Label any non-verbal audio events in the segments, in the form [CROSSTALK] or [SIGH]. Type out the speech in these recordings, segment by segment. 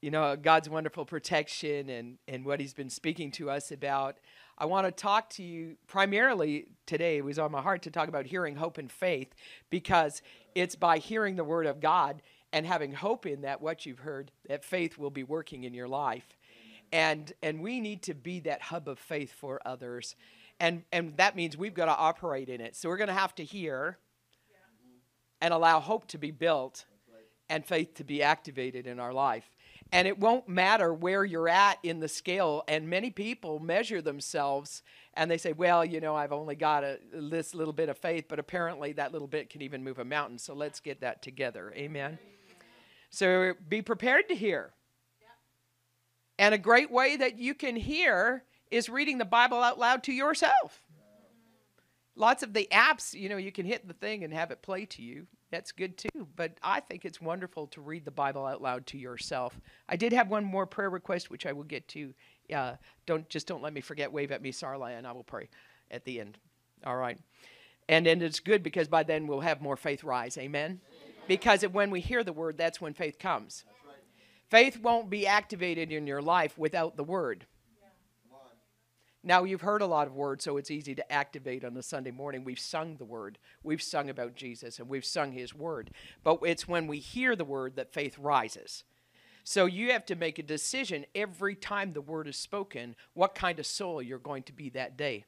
you know, God's wonderful protection and, and what He's been speaking to us about, I want to talk to you primarily today. It was on my heart to talk about hearing hope and faith because it's by hearing the Word of God and having hope in that, what you've heard, that faith will be working in your life. And, and we need to be that hub of faith for others. And, and that means we've got to operate in it. So we're going to have to hear and allow hope to be built and faith to be activated in our life. And it won't matter where you're at in the scale. And many people measure themselves and they say, well, you know, I've only got a, this little bit of faith, but apparently that little bit can even move a mountain. So let's get that together. Amen. So be prepared to hear. And a great way that you can hear is reading the Bible out loud to yourself. Mm-hmm. Lots of the apps, you know, you can hit the thing and have it play to you. That's good too. But I think it's wonderful to read the Bible out loud to yourself. I did have one more prayer request, which I will get to. Uh, don't just don't let me forget. Wave at me, Sarla, and I will pray at the end. All right. And then it's good because by then we'll have more faith rise. Amen. Because when we hear the word, that's when faith comes. Faith won't be activated in your life without the word. Now, you've heard a lot of words, so it's easy to activate on a Sunday morning. We've sung the word, we've sung about Jesus, and we've sung his word. But it's when we hear the word that faith rises. So you have to make a decision every time the word is spoken what kind of soul you're going to be that day.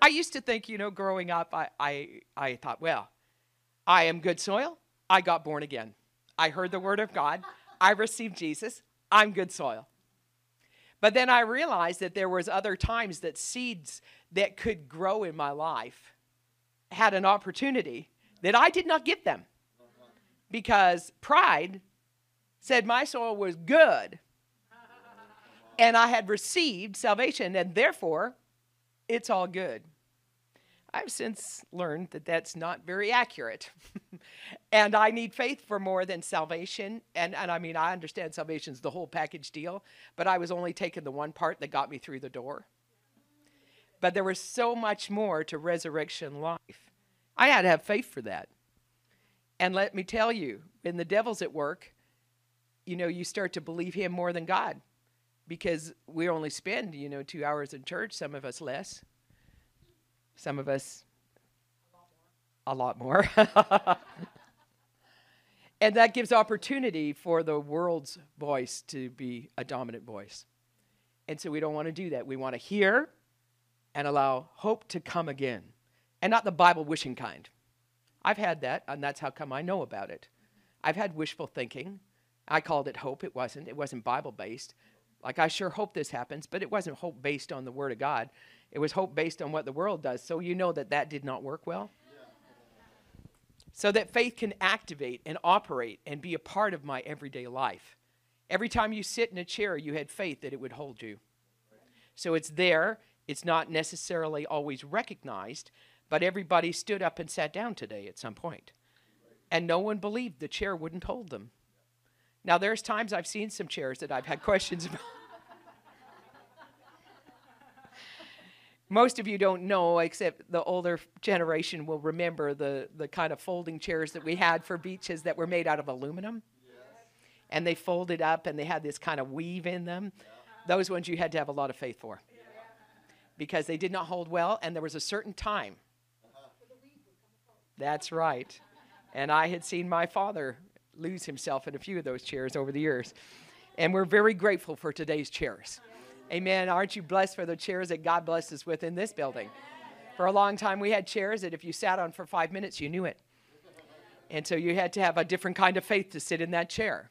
I used to think, you know, growing up, I, I, I thought, well, I am good soil. I got born again. I heard the word of God. I received Jesus. I'm good soil. But then I realized that there was other times that seeds that could grow in my life had an opportunity that I did not get them. Because pride said my soil was good and I had received salvation and therefore it's all good. I've since learned that that's not very accurate. [LAUGHS] and I need faith for more than salvation. And, and I mean, I understand salvation's the whole package deal, but I was only taking the one part that got me through the door. But there was so much more to resurrection life. I had to have faith for that. And let me tell you, when the devil's at work, you know, you start to believe him more than God because we only spend, you know, two hours in church, some of us less. Some of us, a lot more. [LAUGHS] and that gives opportunity for the world's voice to be a dominant voice. And so we don't want to do that. We want to hear and allow hope to come again, and not the Bible wishing kind. I've had that, and that's how come I know about it. I've had wishful thinking. I called it hope. It wasn't. It wasn't Bible based. Like, I sure hope this happens, but it wasn't hope based on the Word of God. It was hope based on what the world does. So you know that that did not work well. So that faith can activate and operate and be a part of my everyday life. Every time you sit in a chair, you had faith that it would hold you. So it's there. It's not necessarily always recognized, but everybody stood up and sat down today at some point. And no one believed the chair wouldn't hold them. Now, there's times I've seen some chairs that I've had [LAUGHS] questions about. Most of you don't know, except the older generation will remember the, the kind of folding chairs that we had for beaches that were made out of aluminum. Yes. And they folded up and they had this kind of weave in them. Yeah. Those ones you had to have a lot of faith for yeah. because they did not hold well, and there was a certain time. Uh-huh. That's right. And I had seen my father lose himself in a few of those chairs over the years. And we're very grateful for today's chairs. Amen. Aren't you blessed for the chairs that God blessed us with in this building? For a long time, we had chairs that if you sat on for five minutes, you knew it. And so you had to have a different kind of faith to sit in that chair.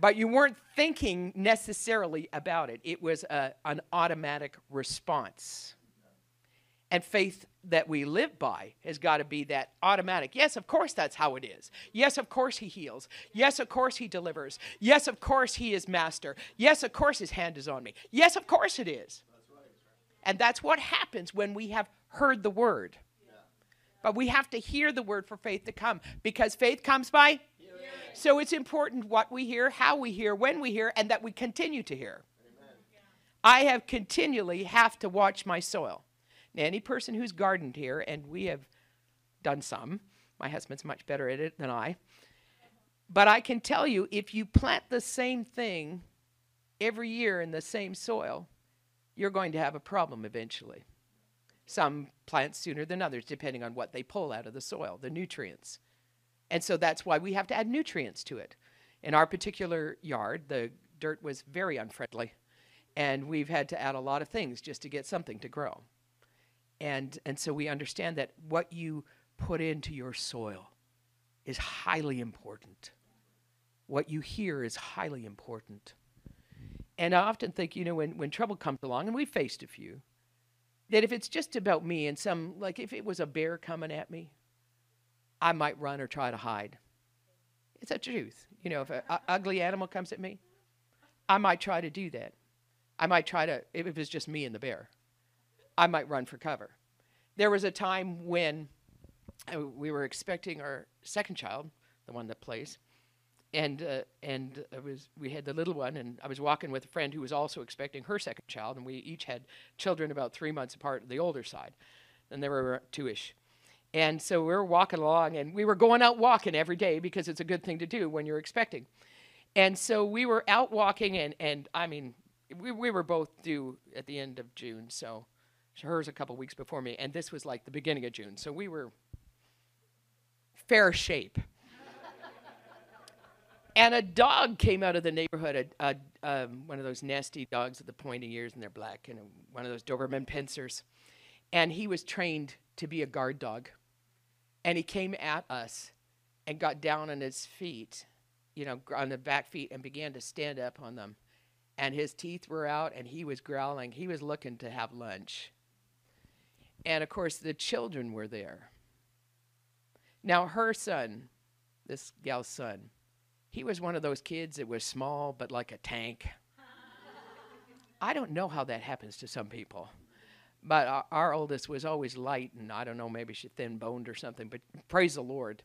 But you weren't thinking necessarily about it, it was a, an automatic response. And faith that we live by has got to be that automatic. Yes, of course, that's how it is. Yes, of course, He heals. Yes, of course, He delivers. Yes, of course, He is master. Yes, of course, His hand is on me. Yes, of course, it is. And that's what happens when we have heard the word. But we have to hear the word for faith to come because faith comes by. So it's important what we hear, how we hear, when we hear, and that we continue to hear. I have continually have to watch my soil. Any person who's gardened here, and we have done some, my husband's much better at it than I. But I can tell you, if you plant the same thing every year in the same soil, you're going to have a problem eventually. Some plants sooner than others, depending on what they pull out of the soil, the nutrients. And so that's why we have to add nutrients to it. In our particular yard, the dirt was very unfriendly, and we've had to add a lot of things just to get something to grow. And, and so we understand that what you put into your soil is highly important. What you hear is highly important. And I often think, you know, when, when trouble comes along, and we've faced a few, that if it's just about me and some, like if it was a bear coming at me, I might run or try to hide. It's a truth. You know, if an ugly animal comes at me, I might try to do that. I might try to, if it was just me and the bear, I might run for cover. There was a time when uh, we were expecting our second child, the one that plays, and uh, and it was we had the little one, and I was walking with a friend who was also expecting her second child, and we each had children about three months apart, the older side, and they were two-ish. And so we were walking along, and we were going out walking every day because it's a good thing to do when you're expecting. And so we were out walking, and and I mean, we we were both due at the end of June, so hers a couple weeks before me, and this was like the beginning of June, so we were fair shape. and a dog came out of the neighborhood, a, a, um, one of those nasty dogs with the pointy ears and they're black, and one of those Doberman pinschers. And he was trained to be a guard dog. And he came at us and got down on his feet, you know, on the back feet, and began to stand up on them. And his teeth were out, and he was growling. He was looking to have lunch. And of course, the children were there. Now, her son, this gal's son, he was one of those kids that was small but like a tank. I don't know how that happens to some people. But our, our, oldest was always light, and I don't know, maybe she thin boned or something, but praise the Lord.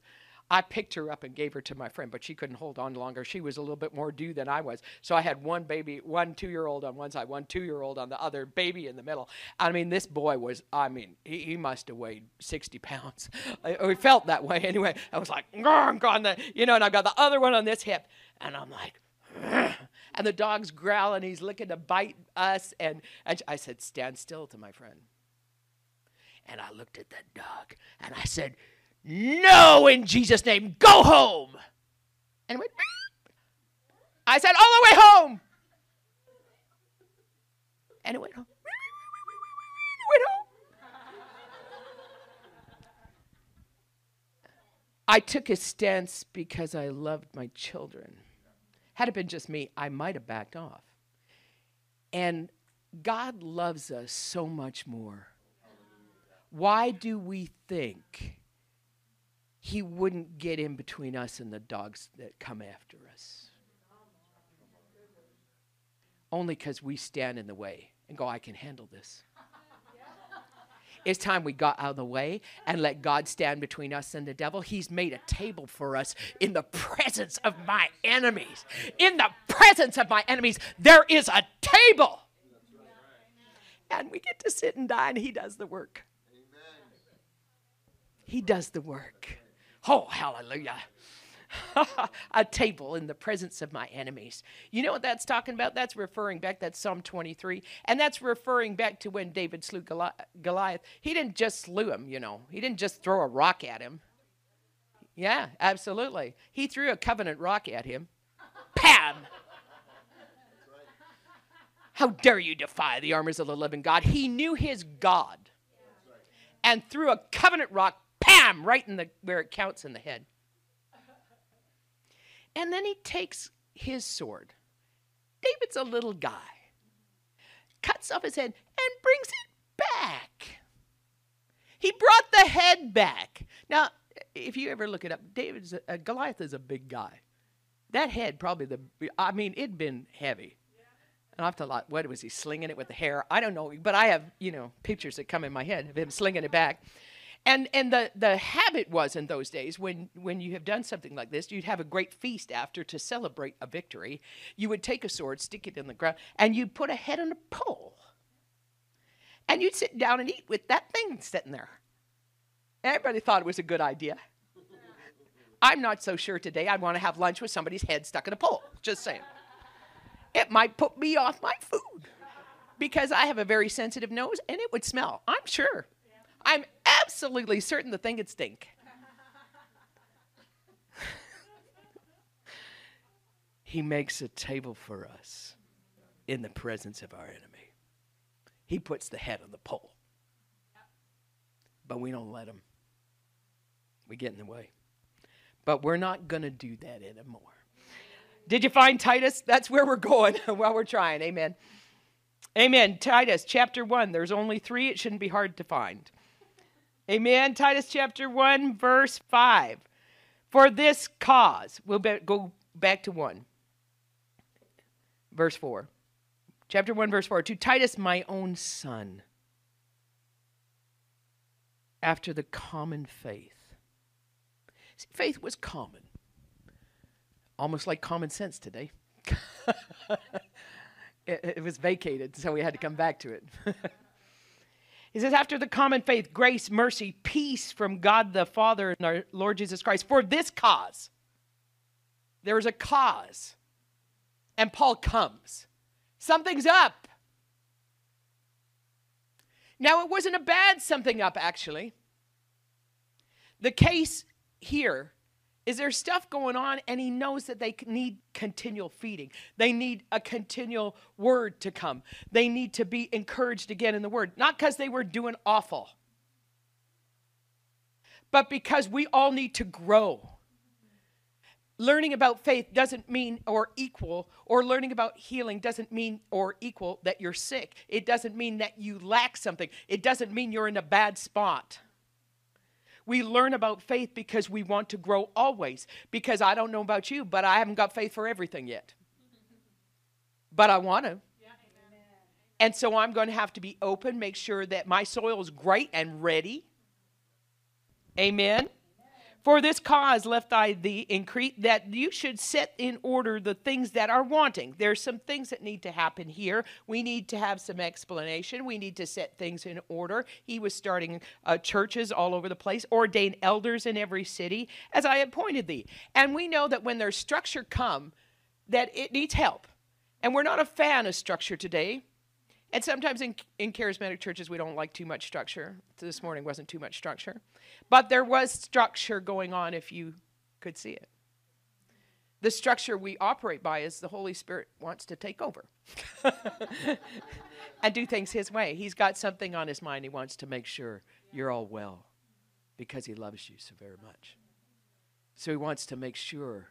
I picked her up and gave her to my friend, but she couldn't hold on longer. She was a little bit more due than I was. So I had one baby, one two year old on one side, one two year old on the other, baby in the middle. I mean, this boy was, I mean, he, he must have weighed 60 pounds. [LAUGHS] I, felt that way anyway. I was like, I'm gone, the, you know, and I've got the other one on this hip. And I'm like, and the dog's growling. He's looking to bite us. And, and I said, Stand still to my friend. And I looked at that dog and I said, no, in Jesus' name, go home. And it went, I said, all the way home. And it went home. It went home. I took a stance because I loved my children. Had it been just me, I might have backed off. And God loves us so much more. Why do we think he wouldn't get in between us and the dogs that come after us. Only because we stand in the way and go, I can handle this. It's time we got out of the way and let God stand between us and the devil. He's made a table for us in the presence of my enemies. In the presence of my enemies, there is a table. And we get to sit and dine. He does the work. He does the work. Oh, hallelujah. [LAUGHS] a table in the presence of my enemies. You know what that's talking about? That's referring back, that's Psalm 23. And that's referring back to when David slew Goliath. He didn't just slew him, you know, he didn't just throw a rock at him. Yeah, absolutely. He threw a covenant rock at him. Pam! How dare you defy the armies of the living God? He knew his God and threw a covenant rock bam, right in the where it counts in the head. And then he takes his sword. David's a little guy. Cuts off his head and brings it back. He brought the head back. Now, if you ever look it up, David's a, uh, Goliath is a big guy. That head probably the I mean it'd been heavy. And I have to like, what was he slinging it with the hair? I don't know, but I have you know pictures that come in my head of him slinging it back. And and the the habit was in those days when when you have done something like this, you'd have a great feast after to celebrate a victory. You would take a sword, stick it in the ground, and you'd put a head on a pole. And you'd sit down and eat with that thing sitting there. Everybody thought it was a good idea. I'm not so sure today I'd want to have lunch with somebody's head stuck in a pole. Just saying. It might put me off my food because I have a very sensitive nose and it would smell. I'm sure. I'm absolutely certain the thing would stink. [LAUGHS] he makes a table for us in the presence of our enemy. He puts the head on the pole. But we don't let him. We get in the way. But we're not going to do that anymore. Did you find Titus? That's where we're going [LAUGHS] while we're trying. Amen. Amen. Titus chapter 1. There's only three. It shouldn't be hard to find. Amen. Titus chapter 1, verse 5. For this cause, we'll be, go back to 1, verse 4. Chapter 1, verse 4. To Titus, my own son, after the common faith See, faith was common, almost like common sense today. [LAUGHS] it, it was vacated, so we had to come back to it. [LAUGHS] He says, after the common faith, grace, mercy, peace from God the Father and our Lord Jesus Christ, for this cause. There is a cause. And Paul comes. Something's up. Now, it wasn't a bad something up, actually. The case here is there stuff going on? And he knows that they need continual feeding. They need a continual word to come. They need to be encouraged again in the word. Not because they were doing awful but because we all need to grow. Learning about faith doesn't mean or equal or learning about healing doesn't mean or equal that you're sick. It doesn't mean that you lack something. It doesn't mean you're in a bad spot we learn about faith because we want to grow always. Because I don't know about you, but I haven't got faith for everything yet. [LAUGHS] But I want to. And so I'm going to have to be open, make sure that my soil is great and ready. Amen. For this cause left I thee in Crete, that you should set in order the things that are wanting. There's some things that need to happen here. We need to have some explanation. We need to set things in order. He was starting uh, churches all over the place, ordain elders in every city, as I appointed thee. And we know that when there's structure come, that it needs help. And we're not a fan of structure today. And sometimes in, in charismatic churches, we don't like too much structure. This morning wasn't too much structure. But there was structure going on if you could see it. The structure we operate by is the Holy Spirit wants to take over [LAUGHS] and do things His way. He's got something on His mind. He wants to make sure you're all well because He loves you so very much. So He wants to make sure.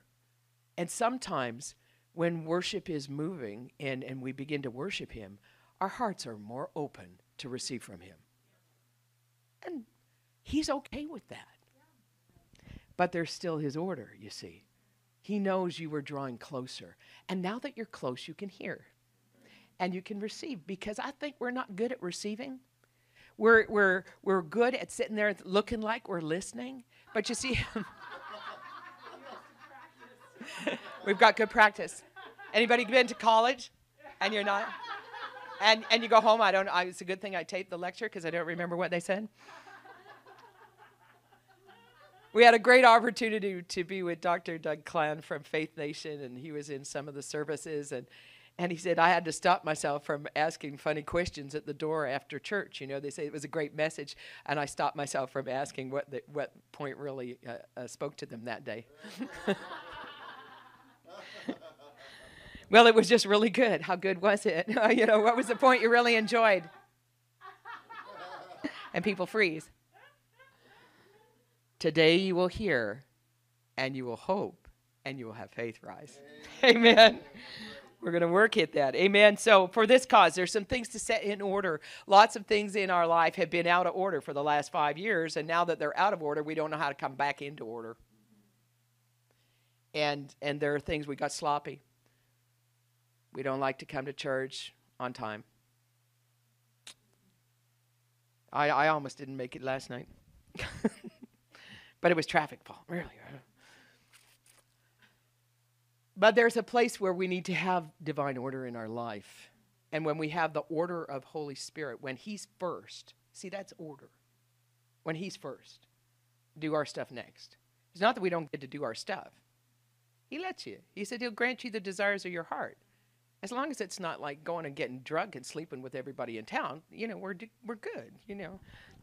And sometimes when worship is moving and, and we begin to worship Him, our hearts are more open to receive from Him. And He's okay with that. But there's still His order, you see. He knows you were drawing closer. And now that you're close, you can hear and you can receive because I think we're not good at receiving. We're, we're, we're good at sitting there looking like we're listening. But you see, [LAUGHS] we've got good practice. Anybody been to college and you're not? And and you go home. I don't. I, it's a good thing I taped the lecture because I don't remember what they said. we had a great opportunity to be with Dr. Doug Klan from Faith Nation, and he was in some of the services and. And he said, I had to stop myself from asking funny questions at the door after church. You know, they say it was a great message, and I stopped myself from asking what, the, what point really uh, uh, spoke to them that day. [LAUGHS] Well, it was just really good. How good was it? [LAUGHS] you know, what was the point you really enjoyed? [LAUGHS] and people freeze. Today you will hear and you will hope and you will have faith rise. [LAUGHS] Amen. We're going to work at that. Amen. So, for this cause, there's some things to set in order. Lots of things in our life have been out of order for the last five years, and now that they're out of order, we don't know how to come back into order. And and there are things we got sloppy. We don't like to come to church on time. I I almost didn't make it last night. [LAUGHS] but it was traffic fault, really. But there's a place where we need to have divine order in our life. And when we have the order of Holy Spirit, when He's first, see, that's order. When He's first, do our stuff next. It's not that we don't get to do our stuff, He lets you. He said He'll grant you the desires of your heart. As long as it's not like going and getting drunk and sleeping with everybody in town, you know, we're, we're good, you know.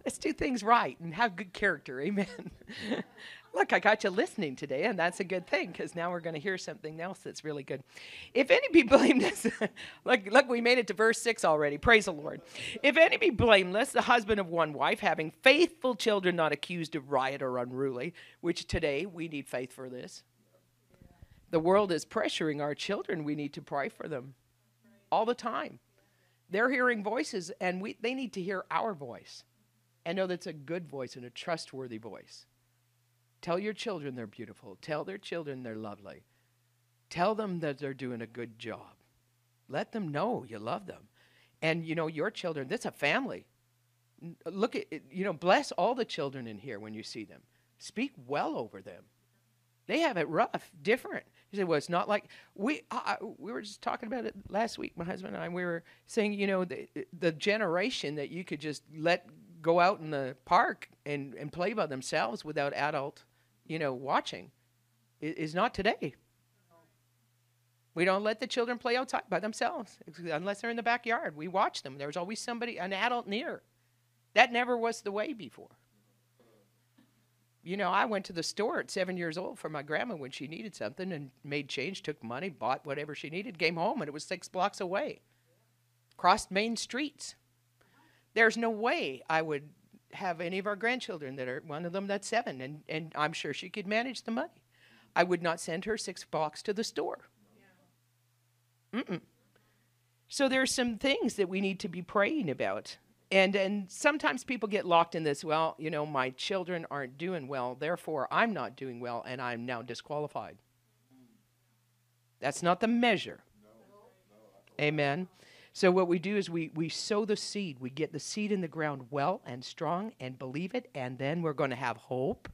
Let's do things right and have good character. [LAUGHS] Amen. Look, I got you listening today, and that's a good thing because now we're going to hear something else that's really good. If any be blameless, [LAUGHS] look, look, we made it to verse 6 already. Praise the Lord. If any be blameless, the husband of one wife, having faithful children not accused of riot or unruly, which today we need faith for this. The world is pressuring our children. We need to pray for them all the time. They're hearing voices, and we, they need to hear our voice and know that's a good voice and a trustworthy voice. Tell your children they're beautiful. Tell their children they're lovely. Tell them that they're doing a good job. Let them know you love them. And you know, your children, that's a family. Look at, you know, bless all the children in here when you see them. Speak well over them. They have it rough, different. You say, well, it's not like we. I, we were just talking about it last week. My husband and I. We were saying, you know, the the generation that you could just let go out in the park and, and play by themselves without adult, you know, watching is not today. We don't let the children play outside by themselves unless they're in the backyard. We watch them. There's always somebody, an adult near. That never was the way before. You know, I went to the store at seven years old for my grandma when she needed something and made change, took money, bought whatever she needed, came home, and it was six blocks away. Crossed main streets. There's no way I would have any of our grandchildren that are one of them that's seven, and, and I'm sure she could manage the money. I would not send her six blocks to the store. Mm-mm. So there's some things that we need to be praying about. And and sometimes people get locked in this, well, you know, my children aren't doing well, therefore I'm not doing well and I'm now disqualified. That's not the measure. Amen. So what we do is we we sow the seed. We get the seed in the ground well and strong and believe it, and then we're going to have hope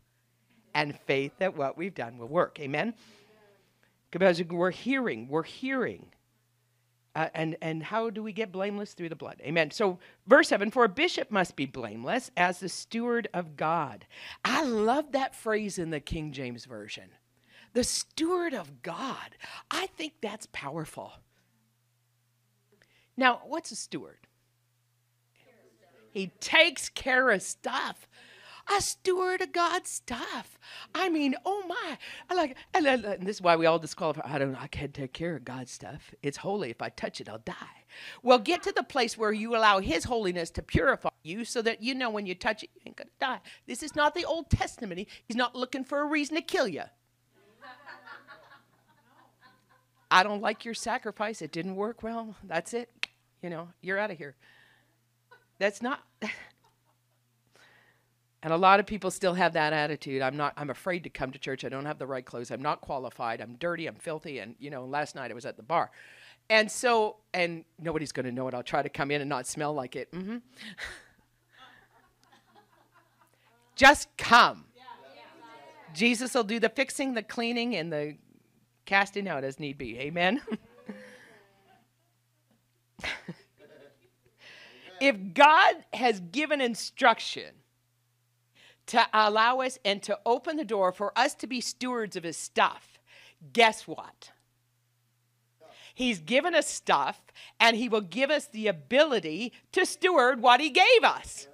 and faith that what we've done will work. Amen. Because we're hearing, we're hearing. Uh, and and how do we get blameless through the blood? Amen. So verse 7 for a bishop must be blameless as the steward of God. I love that phrase in the King James version. The steward of God. I think that's powerful. Now, what's a steward? He takes care of stuff. A steward of God's stuff. I mean, oh my! I like, and, and this is why we all disqualify. I don't. I can't take care of God's stuff. It's holy. If I touch it, I'll die. Well, get to the place where you allow His holiness to purify you, so that you know when you touch it, you ain't gonna die. This is not the Old Testament. He's not looking for a reason to kill you. I don't like your sacrifice. It didn't work well. That's it. You know, you're out of here. That's not. [LAUGHS] and a lot of people still have that attitude. I'm not. I'm afraid to come to church. I don't have the right clothes. I'm not qualified. I'm dirty. I'm filthy. And you know, last night I was at the bar, and so and nobody's going to know it. I'll try to come in and not smell like it. Mm-hmm. [LAUGHS] Just come. Jesus will do the fixing, the cleaning, and the casting out as need be. Amen. [LAUGHS] if God has given instruction to allow us and to open the door for us to be stewards of his stuff, guess what? He's given us stuff and he will give us the ability to steward what he gave us.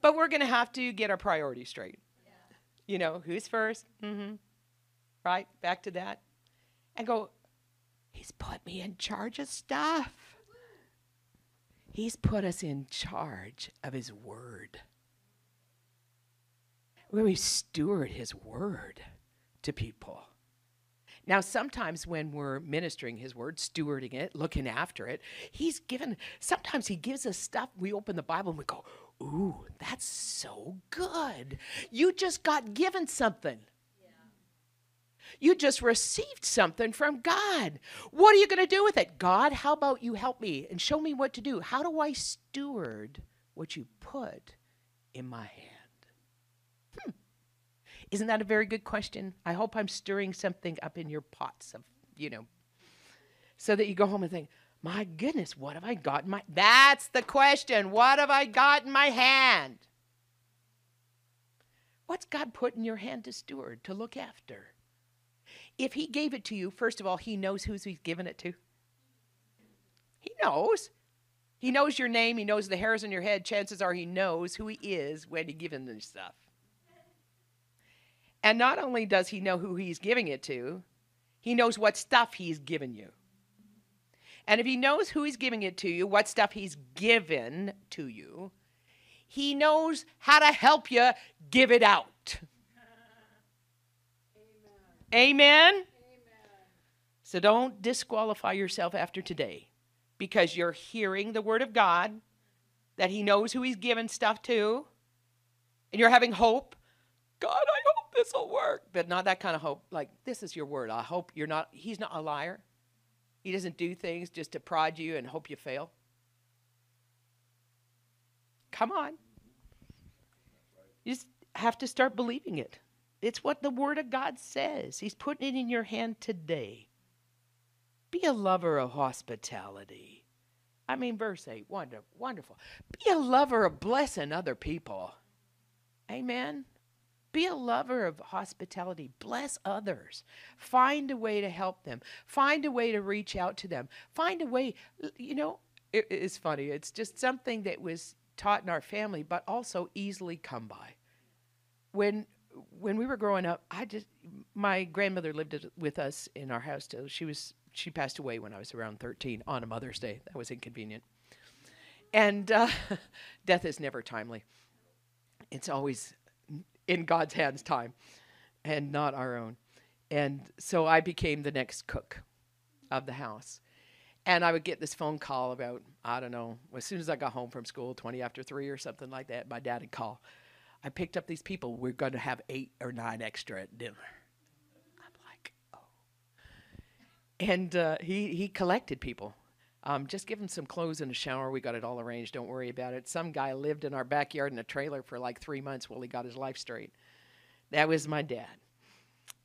But we're going to have to get our priorities straight. You know, who's 1st mm-hmm. Right? Back to that. And go, He's put me in charge of stuff. He's put us in charge of His Word. Where we steward His Word to people. Now, sometimes when we're ministering His Word, stewarding it, looking after it, He's given, sometimes He gives us stuff. We open the Bible and we go, Ooh, that's so good. You just got given something. You just received something from God. What are you going to do with it? God, how about you help me and show me what to do? How do I steward what you put in my hand? Isn't that a very good question? I hope I'm stirring something up in your pots of, you know, so that you go home and think, my goodness, what have I got in my That's the question. What have I got in my hand? What's God put in your hand to steward, to look after? If he gave it to you, first of all, he knows who he's given it to. He knows. He knows your name, he knows the hairs on your head. Chances are he knows who he is when he given this stuff. And not only does he know who he's giving it to, he knows what stuff he's given you. And if he knows who he's giving it to you, what stuff he's given to you, he knows how to help you give it out. Amen. Amen. So don't disqualify yourself after today because you're hearing the word of God that he knows who he's given stuff to and you're having hope. God, I hope this will work. But not that kind of hope. Like, this is your word. I hope you're not, he's not a liar. He doesn't do things just to prod you and hope you fail. Come on. You just have to start believing it. It's what the Word of God says. He's putting it in your hand today. Be a lover of hospitality. I mean, verse 8, wonder, wonderful. Be a lover of blessing other people. Amen. Be a lover of hospitality. Bless others. Find a way to help them. Find a way to reach out to them. Find a way, you know, it, it's funny. It's just something that was taught in our family, but also easily come by. When when we were growing up, I just my grandmother lived with us in our house till she was she passed away when I was around 13 on a Mother's Day. That was inconvenient. And uh, [LAUGHS] death is never timely. It's always in God's hands time and not our own. And so I became the next cook of the house. And I would get this phone call about, I don't know, as soon as I got home from school, 20 after 3 or something like that, my dad would call. I picked up these people. We're going to have eight or nine extra at dinner. I'm like, oh. And uh, he, he collected people. Um, just give him some clothes and a shower. We got it all arranged. Don't worry about it. Some guy lived in our backyard in a trailer for like three months while he got his life straight. That was my dad.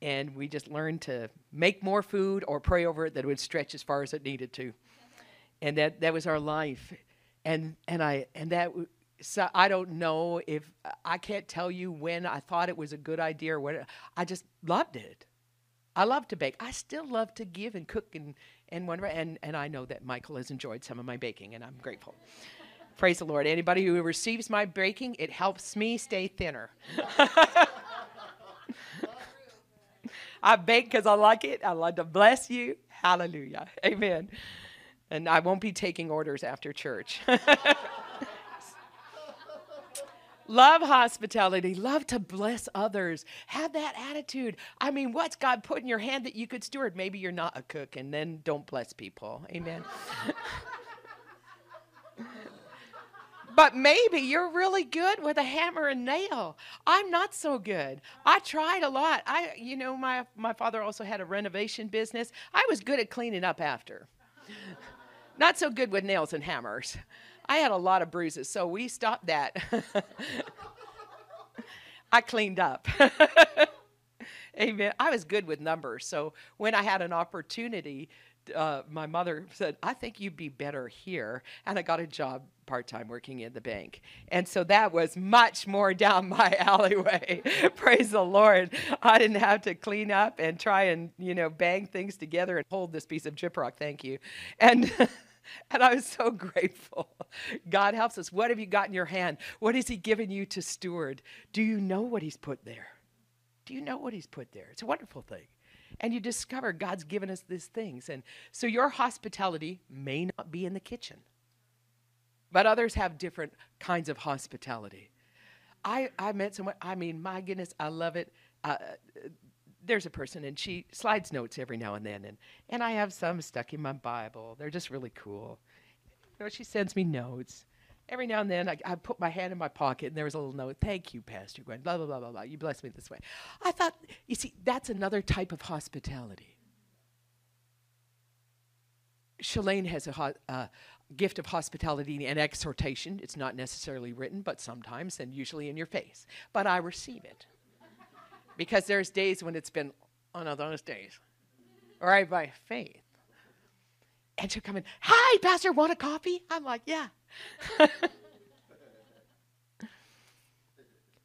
And we just learned to make more food or pray over it that it would stretch as far as it needed to. And that, that was our life. And, and, I, and that, so I don't know if, I can't tell you when I thought it was a good idea or what. I just loved it. I love to bake. I still love to give and cook and, and wonder. And, and I know that Michael has enjoyed some of my baking, and I'm grateful. Praise the Lord. Anybody who receives my baking, it helps me stay thinner. [LAUGHS] I bake because I like it. I like to bless you. Hallelujah. Amen. And I won't be taking orders after church. [LAUGHS] Love hospitality. Love to bless others. Have that attitude. I mean, what's God put in your hand that you could steward? Maybe you're not a cook and then don't bless people. Amen. [LAUGHS] but maybe you're really good with a hammer and nail. I'm not so good. I tried a lot. I you know my my father also had a renovation business. I was good at cleaning up after. [LAUGHS] not so good with nails and hammers. I had a lot of bruises, so we stopped that. [LAUGHS] I cleaned up. [LAUGHS] Amen. I was good with numbers. So when I had an opportunity, uh, my mother said, I think you'd be better here. And I got a job part time working in the bank. And so that was much more down my [LAUGHS] alleyway. Praise the Lord. I didn't have to clean up and try and, you know, bang things together and hold this piece of gyprock. Thank you. And [LAUGHS] And I was so grateful. God helps us. What have you got in your hand? What has He given you to steward? Do you know what He's put there? Do you know what He's put there? It's a wonderful thing. And you discover God's given us these things. And so your hospitality may not be in the kitchen, but others have different kinds of hospitality. I, I met someone, I mean, my goodness, I love it. Uh, there's a person and she slides notes every now and then and, and I have some stuck in my Bible. They're just really cool. You know, she sends me notes. Every now and then I, I put my hand in my pocket and there was a little note, thank you, Pastor Gwen, blah, blah, blah, blah, blah. You bless me this way. I thought, you see, that's another type of hospitality. Shalane has a uh, gift of hospitality and exhortation. It's not necessarily written, but sometimes and usually in your face. But I receive it because there's days when it's been of those days, right by faith. And she'll come in, hi, Pastor, want a coffee? I'm like, yeah. [LAUGHS]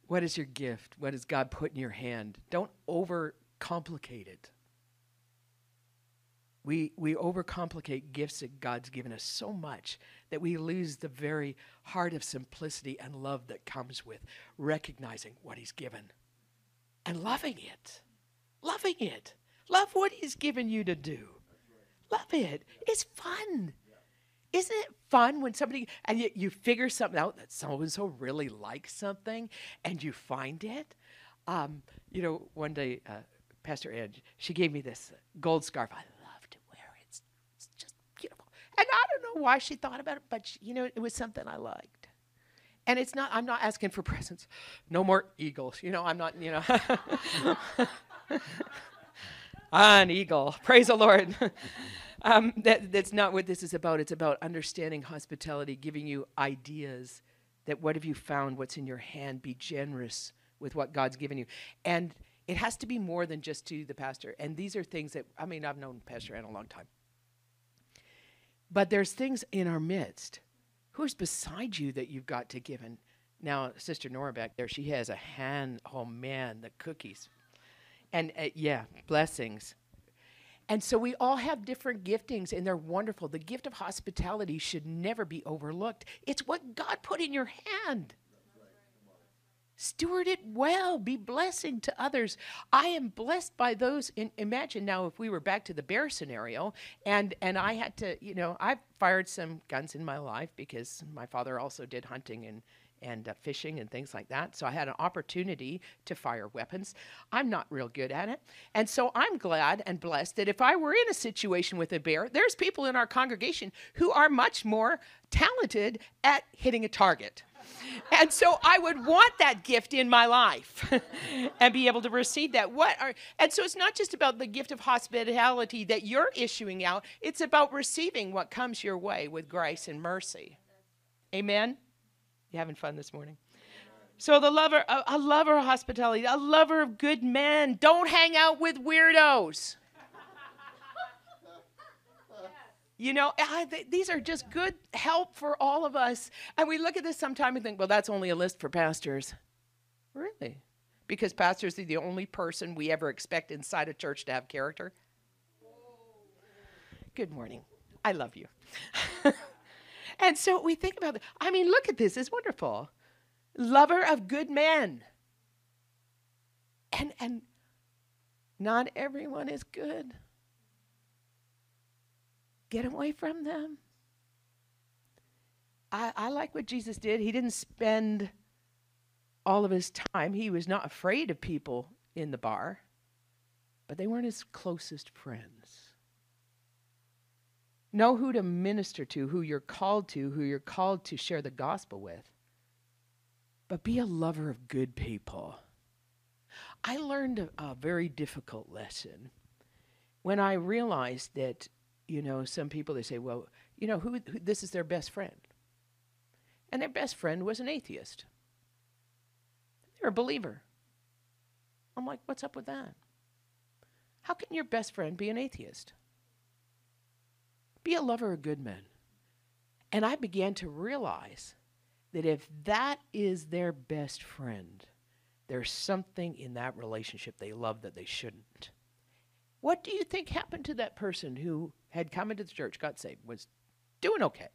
what is your gift? What does God put in your hand? Don't overcomplicate it. We, we overcomplicate gifts that God's given us so much that we lose the very heart of simplicity and love that comes with recognizing what He's given and loving it. Loving it. Love what He's given you to do. Love it. It's fun. Isn't it fun when somebody, and you, you figure something out that so and so really likes something and you find it? Um, you know, one day, uh, Pastor Ed, she gave me this gold scarf. I love to wear it. It's, it's just beautiful. And I don't know why she thought about it, but, she, you know, it was something I liked. And it's not, I'm not asking for [LAUGHS] presents. No more eagles. You know, I'm not, you know. [LAUGHS] An eagle. Praise the Lord. [LAUGHS] um, that, that's not what this is about. It's about understanding hospitality, giving you ideas that what have you found, what's in your hand, be generous with what God's given you. And it has to be more than just to the pastor. And these are things that, I mean, I've known Pastor Ann a long time. But there's things in our midst Who's beside you that you've got to give? And now, Sister Nora back there, she has a hand. Oh man, the cookies. And uh, yeah, blessings. And so we all have different giftings, and they're wonderful. The gift of hospitality should never be overlooked. It's what God put in your hand. Steward it well. Be blessing to others. I am blessed by those. In, imagine now if we were back to the bear scenario, and and I had to, you know, I've fired some guns in my life because my father also did hunting and and uh, fishing and things like that. So I had an opportunity to fire weapons. I'm not real good at it. And so I'm glad and blessed that if I were in a situation with a bear, there's people in our congregation who are much more talented at hitting a target. And so I would want that gift in my life [LAUGHS] and be able to receive that. What are and so it's not just about the gift of hospitality that you're issuing out, it's about receiving what comes your way with grace and mercy. Amen. You having fun this morning? So the lover, a, a lover of hospitality, a lover of good men. Don't hang out with weirdos. You know, these are just good help for all of us. And we look at this sometime and think, well, that's only a list for pastors. Really? Because pastors are the only person we ever expect inside a church to have character? Good morning. I love you. [LAUGHS] and so we think about it. I mean, look at this. It's wonderful. Lover of good men. And, and not everyone is good. Get away from them. I, I like what Jesus did. He didn't spend all of his time, he was not afraid of people in the bar, but they weren't his closest friends. Know who to minister to, who you're called to, who you're called to share the gospel with. But be a lover of good people. I learned a, a very difficult lesson when I realized that you know, some people they say, well, you know, who, who, this is their best friend, and their best friend was an atheist. They're a believer. I'm like, what's up with that? How can your best friend be an atheist? Be a lover of good men. And I began to realize that if that is their best friend, there's something in that relationship they love that they shouldn't. What do you think happened to that person who had come into the church, got saved, was doing okay.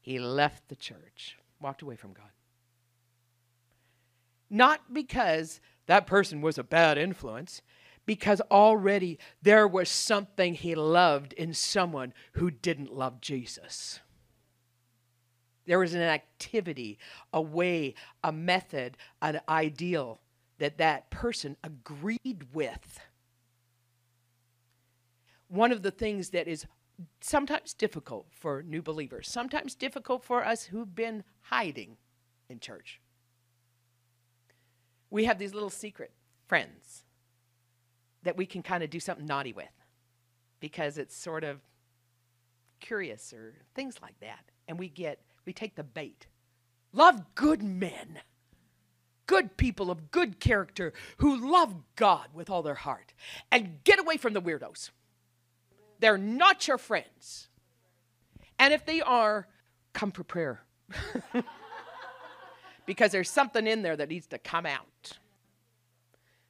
He left the church, walked away from God. Not because that person was a bad influence, because already there was something he loved in someone who didn't love Jesus. There was an activity, a way, a method, an ideal that that person agreed with. One of the things that is sometimes difficult for new believers, sometimes difficult for us who've been hiding in church. We have these little secret friends that we can kind of do something naughty with because it's sort of curious or things like that. And we get, we take the bait. Love good men, good people of good character who love God with all their heart, and get away from the weirdos. They're not your friends. And if they are, come for prayer. [LAUGHS] because there's something in there that needs to come out.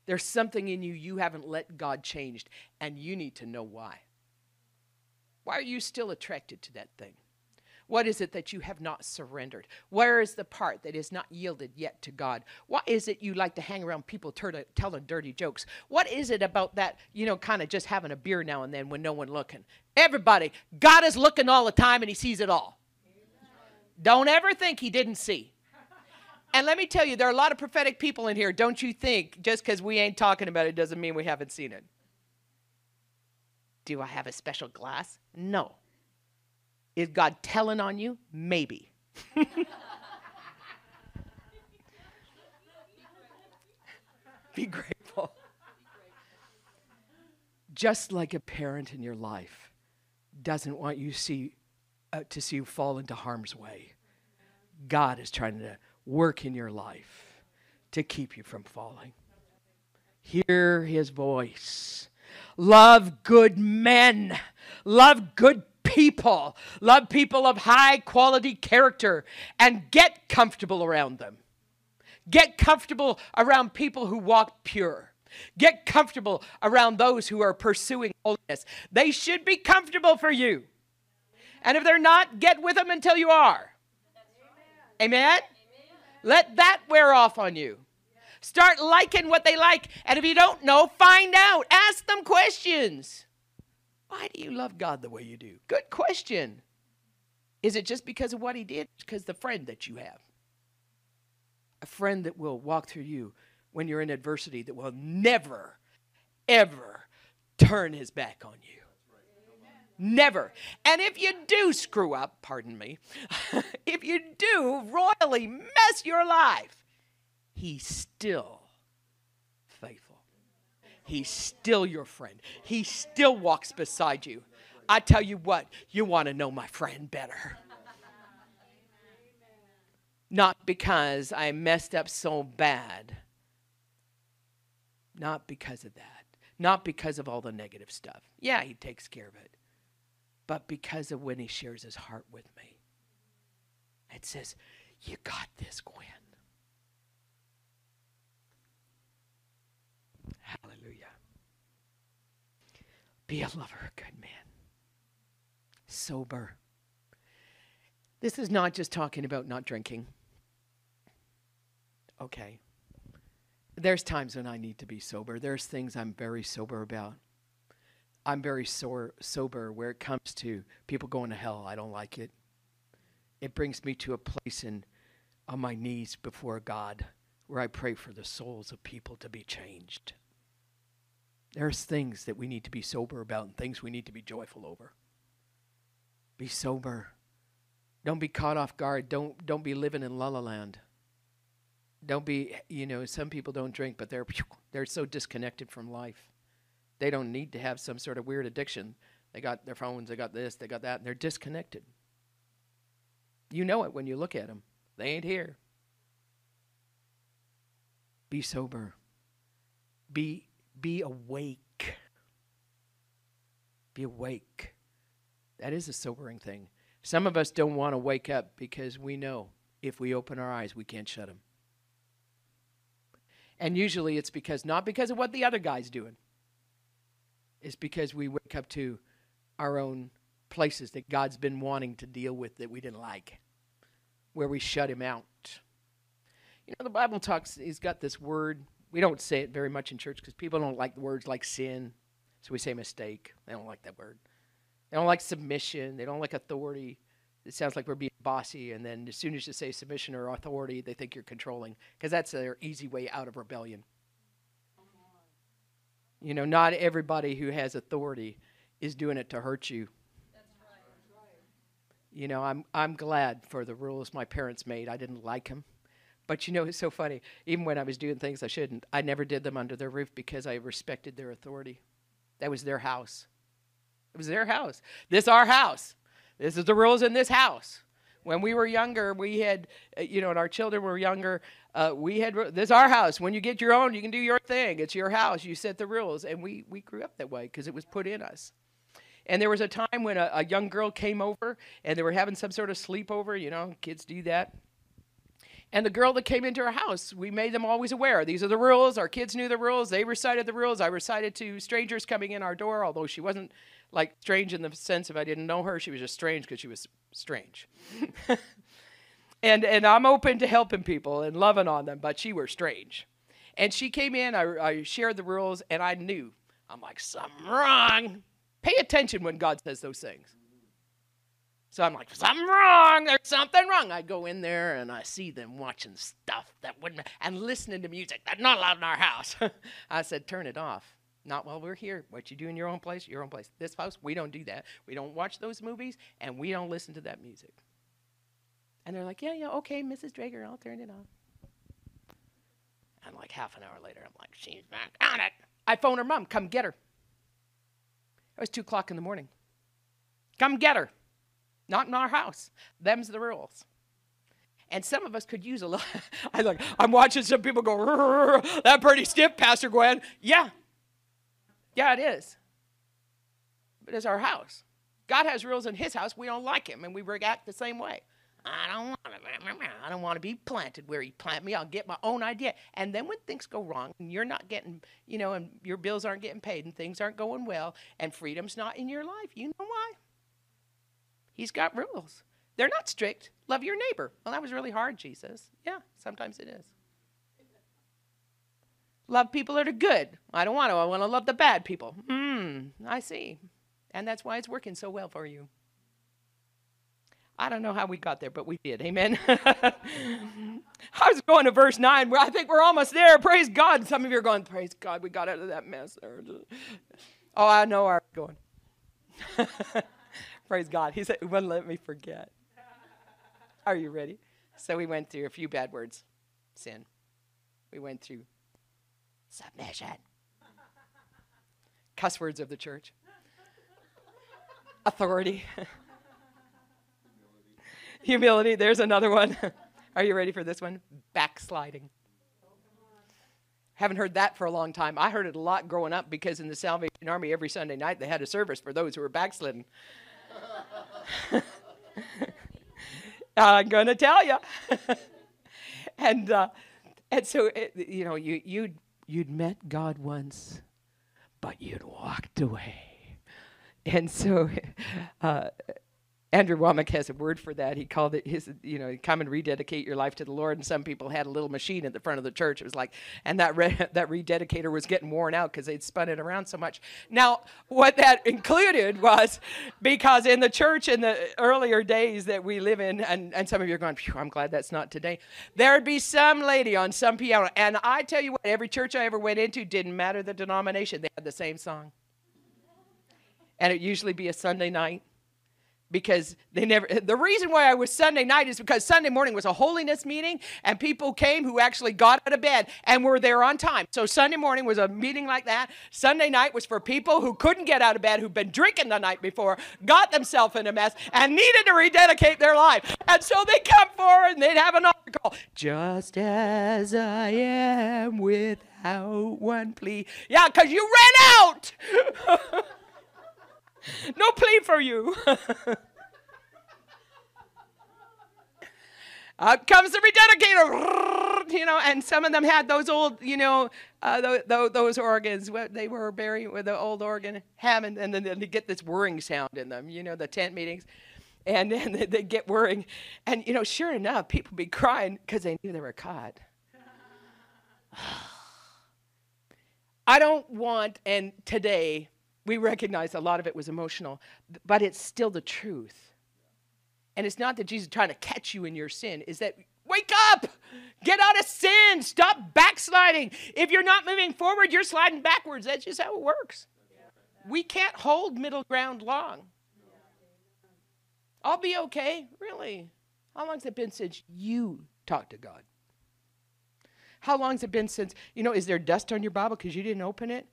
There's something in you you haven't let God change, and you need to know why. Why are you still attracted to that thing? What is it that you have not surrendered? Where is the part that is not yielded yet to God? What is it you like to hang around people telling dirty jokes? What is it about that, you know, kind of just having a beer now and then when no one looking? Everybody, God is looking all the time and he sees it all. Don't ever think he didn't see. And let me tell you, there are a lot of prophetic people in here. Don't you think just because we ain't talking about it doesn't mean we haven't seen it. Do I have a special glass? No. Is God telling on you? Maybe. [LAUGHS] Be grateful. Just like a parent in your life doesn't want you see, uh, to see you fall into harm's way, God is trying to work in your life to keep you from falling. Hear his voice. Love good men. Love good people, love people of high quality character, and get comfortable around them. Get comfortable around people who walk pure. Get comfortable around those who are pursuing holiness. They should be comfortable for you. And if they're not, get with them until you are. Amen? Amen? Let that wear off on you. Start liking what they like. And if you don't know, find out. Ask them questions. Why do you love God the way you do? Good question. Is it just because of what he did? Because the friend that you have. A friend that will walk through you when you're in adversity, that will never, ever turn his back on you. Never. And if you do screw up, pardon me, [LAUGHS] if you do royally mess your life, he still He's still your friend. He still walks beside you. I tell you what, you want to know my friend better. Not because I messed up so bad. Not because of that. Not because of all the negative stuff. Yeah, he takes care of it. But because of when he shares his heart with me. It says, You got this, Gwen. Be a lover, good man. Sober. This is not just talking about not drinking. Okay. There's times when I need to be sober. There's things I'm very sober about. I'm very so- sober where it comes to people going to hell. I don't like it. It brings me to a place in on my knees before God where I pray for the souls of people to be changed. There's things that we need to be sober about and things we need to be joyful over. Be sober. Don't be caught off guard. Don't don't be living in la la land. Don't be, you know, some people don't drink, but they're they're so disconnected from life. They don't need to have some sort of weird addiction. They got their phones, they got this, they got that, and they're disconnected. You know it when you look at them. They ain't here. Be sober. Be be awake. Be awake. That is a sobering thing. Some of us don't want to wake up because we know if we open our eyes, we can't shut them. And usually it's because, not because of what the other guy's doing, it's because we wake up to our own places that God's been wanting to deal with that we didn't like, where we shut him out. You know, the Bible talks, he's got this word we don't say it very much in church because people don't like the words like sin. So we say mistake. They don't like that word. They don't like submission. They don't like authority. It sounds like we're being bossy. And then as soon as you say submission or authority, they think you're controlling because that's their easy way out of rebellion. You know, not everybody who has authority is doing it to hurt you. That's right. You know, I'm I'm glad for the rules my parents made. I didn't like them. But you know, it's so funny. Even when I was doing things I shouldn't, I never did them under their roof because I respected their authority. That was their house. It was their house. This our house. This is the rules in this house. When we were younger, we had, uh, you know, and our children were younger, uh, we had, this is our house. When you get your own, you can do your thing. It's your house. You set the rules. And we, we grew up that way because it was put in us. And there was a time when a, a young girl came over and they were having some sort of sleepover. You know, kids do that. And the girl that came into our house, we made them always aware. These are the rules. Our kids knew the rules. They recited the rules. I recited to strangers coming in our door, although she wasn't like strange in the sense of I didn't know her. She was just strange because she was strange. [LAUGHS] and and I'm open to helping people and loving on them, but she was strange. And she came in. I, I shared the rules, and I knew. I'm like something wrong. Pay attention when God says those things. So I'm like, something wrong. There's something wrong. I go in there and I see them watching stuff that wouldn't, and listening to music that's not allowed in our house. [LAUGHS] I said, turn it off. Not while we're here. What you do in your own place, your own place. This house, we don't do that. We don't watch those movies and we don't listen to that music. And they're like, yeah, yeah, okay, Mrs. Drager, I'll turn it off. And like half an hour later, I'm like, she's back on it. I phone her mom, come get her. It was two o'clock in the morning. Come get her. Not in our house. Them's the rules. And some of us could use a little. [LAUGHS] I like, I'm watching some people go, [LAUGHS] that pretty stiff, Pastor Gwen. Yeah. Yeah, it is. But it's our house. God has rules in his house. We don't like him, and we react the same way. I don't want to. I don't want to be planted where he planted me. I'll get my own idea. And then when things go wrong, and you're not getting, you know, and your bills aren't getting paid, and things aren't going well, and freedom's not in your life, you know why? He's got rules. They're not strict. Love your neighbor. Well, that was really hard, Jesus. Yeah, sometimes it is. Love people that are good. I don't want to. I want to love the bad people. Hmm, I see. And that's why it's working so well for you. I don't know how we got there, but we did. Amen. [LAUGHS] I was going to verse 9 where I think we're almost there. Praise God. Some of you are going, Praise God, we got out of that mess. [LAUGHS] Oh, I know where I'm going. [LAUGHS] Praise God. He said, wouldn't let me forget. Are you ready? So we went through a few bad words sin. We went through submission, cuss words of the church, authority, [LAUGHS] humility. There's another one. [LAUGHS] Are you ready for this one? Backsliding. Haven't heard that for a long time. I heard it a lot growing up because in the Salvation Army every Sunday night they had a service for those who were backslidden. [LAUGHS] I'm going to tell you. [LAUGHS] and uh, and so it, you know you you you'd met God once, but you'd walked away. And so [LAUGHS] uh, Andrew Wommack has a word for that. He called it his, you know, come and rededicate your life to the Lord. And some people had a little machine at the front of the church. It was like, and that re- [LAUGHS] that rededicator was getting worn out because they'd spun it around so much. Now, what that [LAUGHS] included was because in the church in the earlier days that we live in, and, and some of you are going, I'm glad that's not today. There'd be some lady on some piano, and I tell you what, every church I ever went into didn't matter the denomination; they had the same song, and it usually be a Sunday night because they never the reason why I was Sunday night is because Sunday morning was a holiness meeting and people came who actually got out of bed and were there on time. So Sunday morning was a meeting like that. Sunday night was for people who couldn't get out of bed, who'd been drinking the night before, got themselves in a mess, and needed to rededicate their life. And so they come forward and they'd have an call. Just as I am without one plea. Yeah, because you ran out. [LAUGHS] no plea for you. uh, comes the rededicator, [LAUGHS] you know, and some of them had those old, you know, uh, those, those organs. They were buried with the old organ Hammond, and then they get this whirring sound in them, you know, the tent meetings. And then they get whirring. And, you know, sure enough, people be crying because they knew they were caught. [SIGHS] I don't want, and today, we recognize a lot of it was emotional, but it's still the truth. And it's not that Jesus is trying to catch you in your sin, is that Wake up! Get out of sin. Stop backsliding. If you're not moving forward, you're sliding backwards. That's just how it works. We can't hold middle ground long. I'll be okay. Really? How long's it been since you talked to God? How long's it been since, you know, is there dust on your Bible because you didn't open it?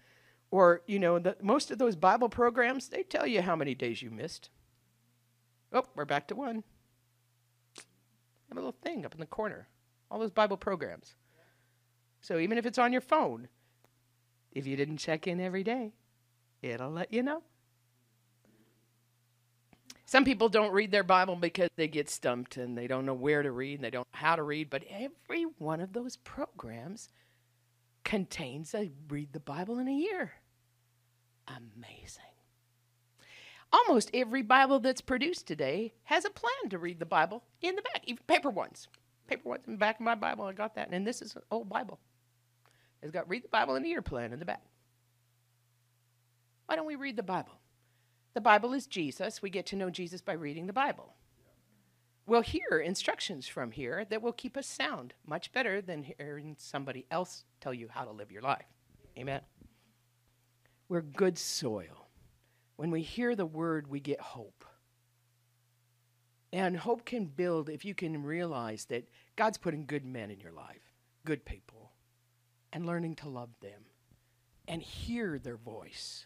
Or, you know, the, most of those Bible programs, they tell you how many days you missed. Oh, we're back to one. Have a little thing up in the corner. All those Bible programs. So even if it's on your phone, if you didn't check in every day, it'll let you know. Some people don't read their Bible because they get stumped and they don't know where to read and they don't know how to read, but every one of those programs contains a read the Bible in a year. Amazing. Almost every Bible that's produced today has a plan to read the Bible in the back, even paper ones. Paper ones in the back of my Bible, I got that. And this is an old Bible. It's got read the Bible in a year plan in the back. Why don't we read the Bible? The Bible is Jesus. We get to know Jesus by reading the Bible. We'll hear instructions from here that will keep us sound much better than hearing somebody else tell you how to live your life. Amen. We're good soil. When we hear the word, we get hope. And hope can build if you can realize that God's putting good men in your life, good people, and learning to love them and hear their voice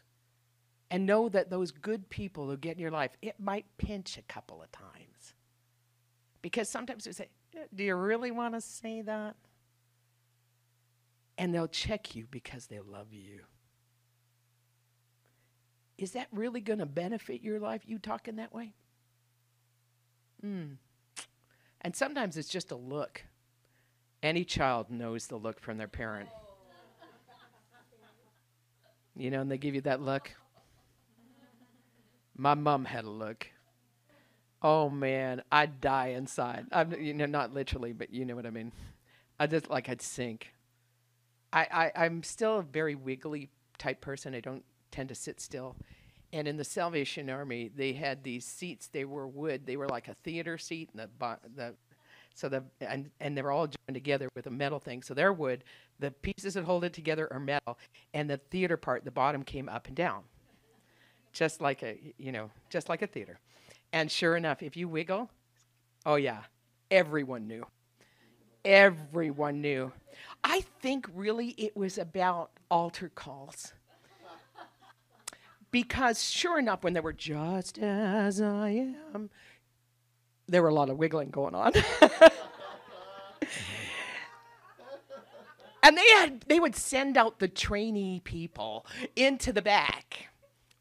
and know that those good people who get in your life, it might pinch a couple of times. Because sometimes we say, Do you really want to say that? And they'll check you because they love you. Is that really going to benefit your life, you talking that way? Hmm. And sometimes it's just a look. Any child knows the look from their parent. You know, and they give you that look. My mom had a look. Oh man, I'd die inside. I'm, you know, not literally, but you know what I mean. I just like I'd sink. I, I I'm still a very wiggly type person. I don't tend to sit still. And in the Salvation Army, they had these seats. They were wood. They were like a theater seat, and the the so the and and they were all joined together with a metal thing. So they're wood. The pieces that hold it together are metal, and the theater part, the bottom came up and down just like a you know just like a theater and sure enough if you wiggle oh yeah everyone knew. Everyone knew. I think really it was about altar calls. Because sure enough when they were just as i am there were a lot of wiggling going on. [LAUGHS] And they had they would send out the trainee people into the back.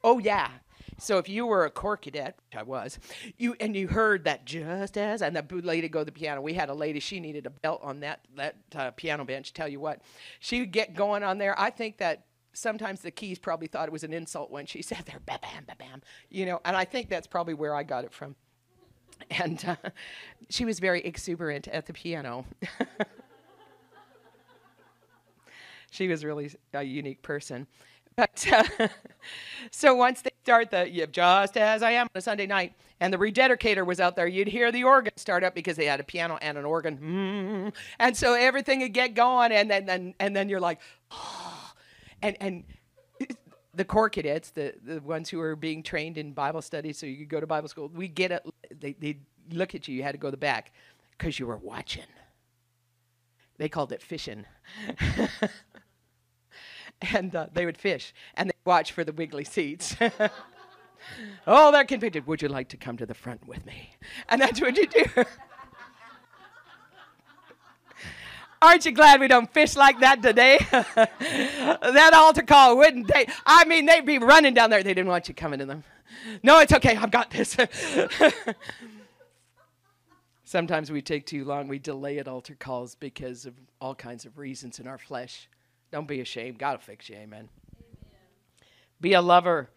Oh yeah. So if you were a corps cadet, which I was, you and you heard that just as and the lady go to the piano. We had a lady; she needed a belt on that that uh, piano bench. Tell you what, she would get going on there. I think that sometimes the keys probably thought it was an insult when she [LAUGHS] said there, bam, bam, bam, bam, you know. And I think that's probably where I got it from. And uh, she was very exuberant at the piano. [LAUGHS] she was really a unique person. But uh, [LAUGHS] so once they start the yeah, just as I am on a Sunday night, and the rededicator was out there, you'd hear the organ start up because they had a piano and an organ, mm, and so everything would get going, and then and, and then you're like, oh. and and [LAUGHS] the corps cadets, the the ones who are being trained in Bible study, so you could go to Bible school, we get it. They they look at you. You had to go to the back because you were watching. They called it fishing. [LAUGHS] [LAUGHS] and uh, they would fish and they'd watch for the wiggly seats. [LAUGHS] oh, they're convicted. Would you like to come to the front with me? And that's what you do. [LAUGHS] Aren't you glad we don't fish like that today? that altar call wouldn't they? I mean, they'd be running down there. They didn't want you coming to them. No, it's okay. I've got this. Sometimes we take too long. We delay at altar calls because of all kinds of reasons in our flesh. Don't be ashamed. God will fix you. Amen. Amen. Be a lover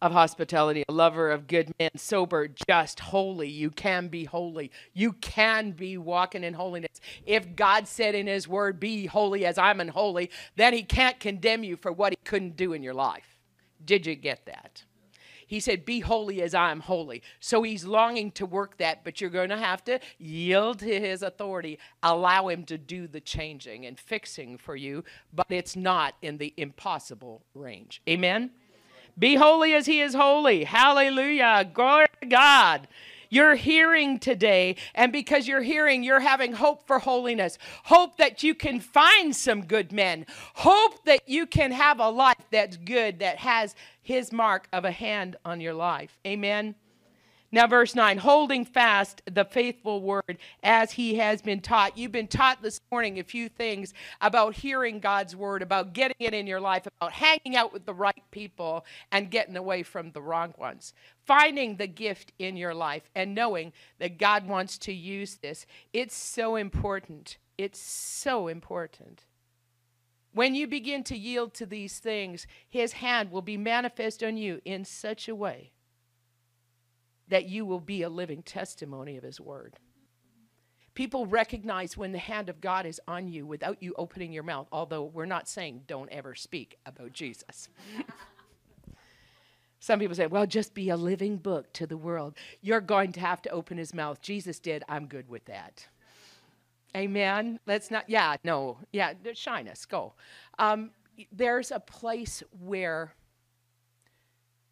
of hospitality, a lover of good men, sober, just, holy. You can be holy. You can be walking in holiness. If God said in His Word, Be holy as I'm unholy, then He can't condemn you for what He couldn't do in your life. Did you get that? He said, Be holy as I am holy. So he's longing to work that, but you're going to have to yield to his authority, allow him to do the changing and fixing for you, but it's not in the impossible range. Amen? Be holy as he is holy. Hallelujah. Glory to God. You're hearing today, and because you're hearing, you're having hope for holiness. Hope that you can find some good men. Hope that you can have a life that's good, that has his mark of a hand on your life. Amen. Now, verse 9, holding fast the faithful word as he has been taught. You've been taught this morning a few things about hearing God's word, about getting it in your life, about hanging out with the right people and getting away from the wrong ones. Finding the gift in your life and knowing that God wants to use this. It's so important. It's so important. When you begin to yield to these things, his hand will be manifest on you in such a way that you will be a living testimony of His Word. People recognize when the hand of God is on you without you opening your mouth, although we're not saying don't ever speak about Jesus. [LAUGHS] Some people say, well, just be a living book to the world. You're going to have to open his mouth. Jesus did. I'm good with that. Amen. Let's not, yeah, no, yeah, shyness, go. Um, there's a place where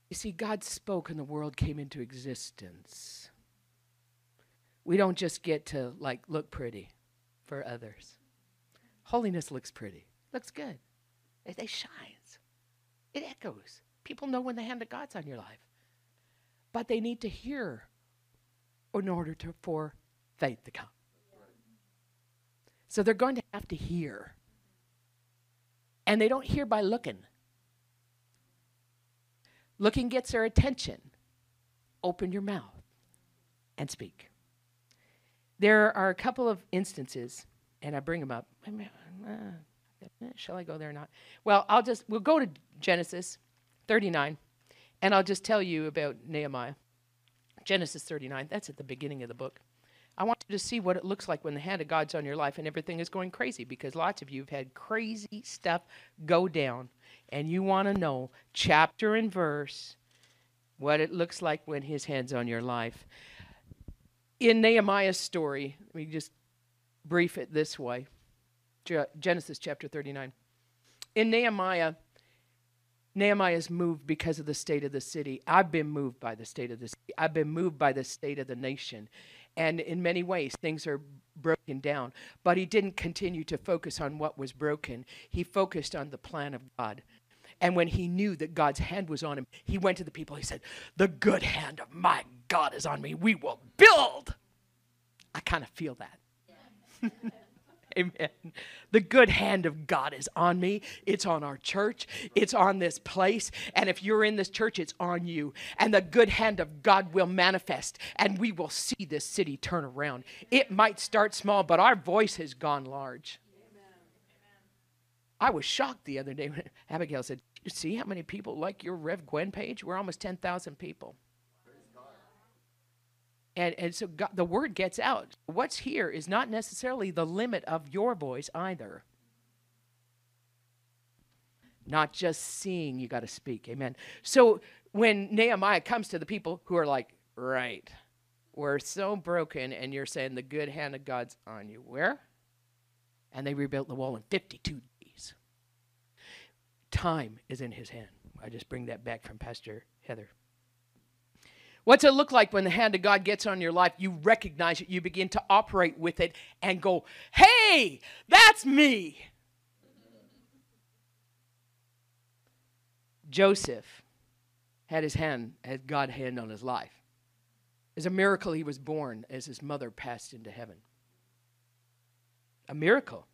you see, God spoke and the world came into existence. We don't just get to like look pretty for others. Holiness looks pretty, looks good. It, it shines, it echoes. People know when the hand of God's on your life. But they need to hear in order to, for faith to come. So they're going to have to hear. And they don't hear by looking. Looking gets their attention. Open your mouth and speak. There are a couple of instances, and I bring them up. Uh, shall I go there or not? Well, I'll just, we'll go to Genesis 39, and I'll just tell you about Nehemiah. Genesis 39, that's at the beginning of the book. I want you to see what it looks like when the hand of God's on your life and everything is going crazy because lots of you have had crazy stuff go down and you want to know chapter and verse what it looks like when his hand's on your life. In Nehemiah's story, let me just brief it this way Genesis chapter 39. In Nehemiah, Nehemiah is moved because of the state of the city. I've been moved by the state of the city. I've been moved by the state of the nation. And in many ways, things are broken down. But he didn't continue to focus on what was broken, he focused on the plan of God. And when he knew that God's hand was on him, he went to the people. He said, The good hand of my God is on me. We will build. I kind of feel that. [LAUGHS] [LAUGHS] Amen. The good hand of God is on me. It's on our church. It's on this place. And if you're in this church, it's on you. And the good hand of God will manifest, and we will see this city turn around. It might start small, but our voice has gone large. I was shocked the other day when [LAUGHS] Abigail said, see how many people like your Rev Gwen page? We're almost 10,000 people. And, and so God, the word gets out. What's here is not necessarily the limit of your voice either. Not just seeing, you got to speak. Amen. So when Nehemiah comes to the people who are like, right, we're so broken, and you're saying the good hand of God's on you. Where? And they rebuilt the wall in 52 days. time is in his hand. I just bring that back from Pastor Heather. What's it look like when the hand of God gets on your life? You recognize it, you begin to operate with it and go, hey, that's me. Joseph had his hand, had God's hand on his life. As a miracle he was born as his mother passed into heaven. A miracle.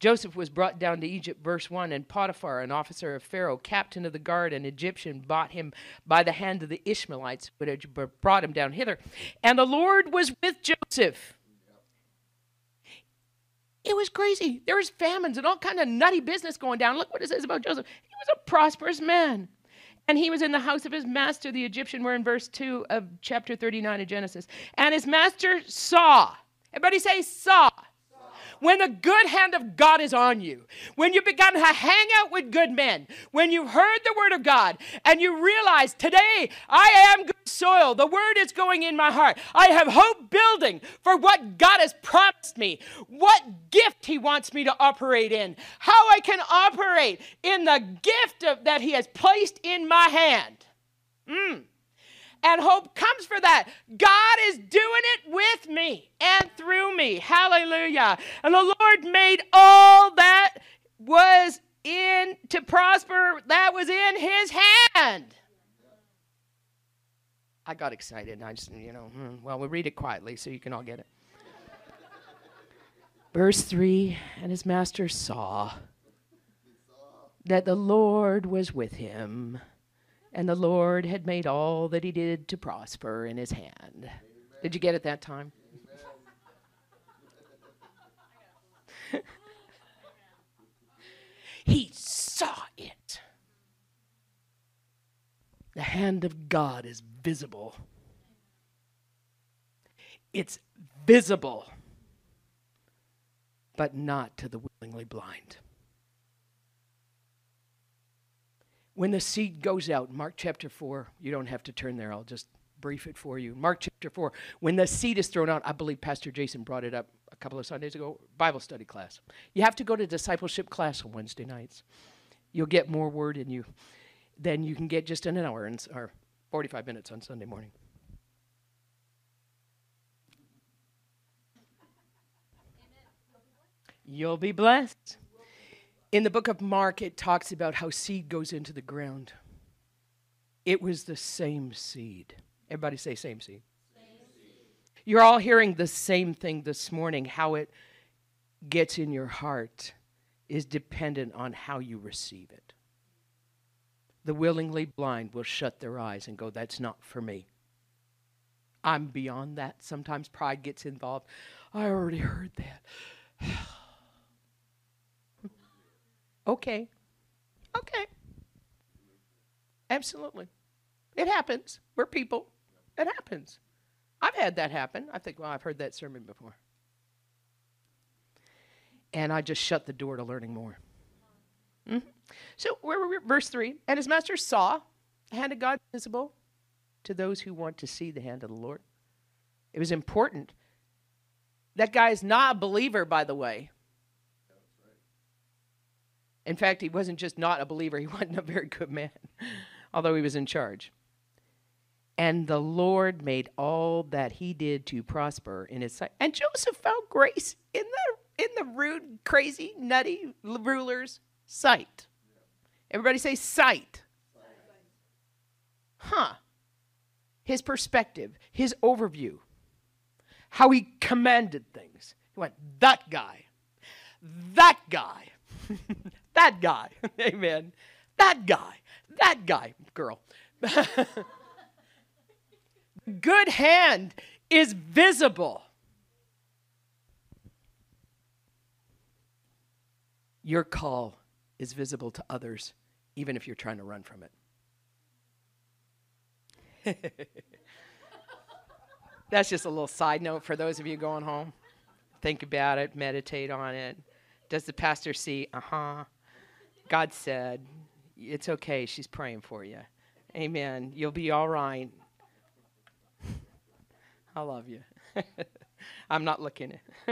Joseph was brought down to Egypt, verse 1, and Potiphar, an officer of Pharaoh, captain of the guard, an Egyptian, bought him by the hand of the Ishmaelites, but brought him down hither. And the Lord was with Joseph. It was crazy. There was famines and all kind of nutty business going down. Look what it says about Joseph. He was a prosperous man. And he was in the house of his master, the Egyptian. We're in verse 2 of chapter 39 of Genesis. And his master saw. Everybody say, saw when the good hand of God is on you, when you've begun to hang out with good men, when you've heard the word of God and you realize today I am good soil, the word is going in my heart. I have hope building for what God has promised me, what gift He wants me to operate in, how I can operate in the gift of, that He has placed in my hand. Mm and hope comes for that. God is doing it with me and through me. Hallelujah. And the Lord made all that was in to prosper that was in his hand. I got excited and I just, you know, hmm, well, we'll read it quietly so you can all get it. Verse 3 And his master saw that the Lord was with him and the Lord had made all that he did to prosper in his hand. Amen. Did you get it that time? [LAUGHS] he saw it. The hand of God is visible. It's visible, but not to the willingly blind. When the seed goes out, Mark chapter 4, you don't have to turn there, I'll just brief it for you. Mark chapter 4, when the seed is thrown out, I believe Pastor Jason brought it up a couple of Sundays ago, Bible study class. You have to go to discipleship class on Wednesday nights. You'll get more word in you than you can get just in an hour and, or 45 minutes on Sunday morning. You'll be blessed. In the book of Mark, it talks about how seed goes into the ground. It was the same seed. Everybody say, same seed. You're all hearing the same thing this morning. How it gets in your heart is dependent on how you receive it. The willingly blind will shut their eyes and go, That's not for me. I'm beyond that. Sometimes pride gets involved. I already heard that. [SIGHS] Okay. Okay. Absolutely. It happens. We're people. It happens. I've had that happen. I think, well, I've heard that sermon before. And I just shut the door to learning more. Mm-hmm. So, where were we? Verse 3 And his master saw the hand of God visible to those who want to see the hand of the Lord. It was important. That guy is not a believer, by the way. In fact, he wasn't just not a believer, he [LAUGHS] wasn't a very good man, although he was in charge. And the Lord made all that he did to prosper in his sight. And Joseph found grace in the in the rude, crazy, nutty ruler's sight. Everybody say sight. Huh. His perspective, his overview, how he commanded things. He went, that guy, that guy. [LAUGHS] That guy. [LAUGHS] Amen. That guy. That guy, girl. [LAUGHS] Good hand is visible. Your call is visible to others, even if you're trying to run from it. [LAUGHS] That's just a little side note for those of you going home. Think about it, meditate on it. Does the pastor see? Uh huh. God said, It's okay. She's praying for you. Amen. You'll be all right. [LAUGHS] I love you. [LAUGHS] I'm not looking. [LAUGHS]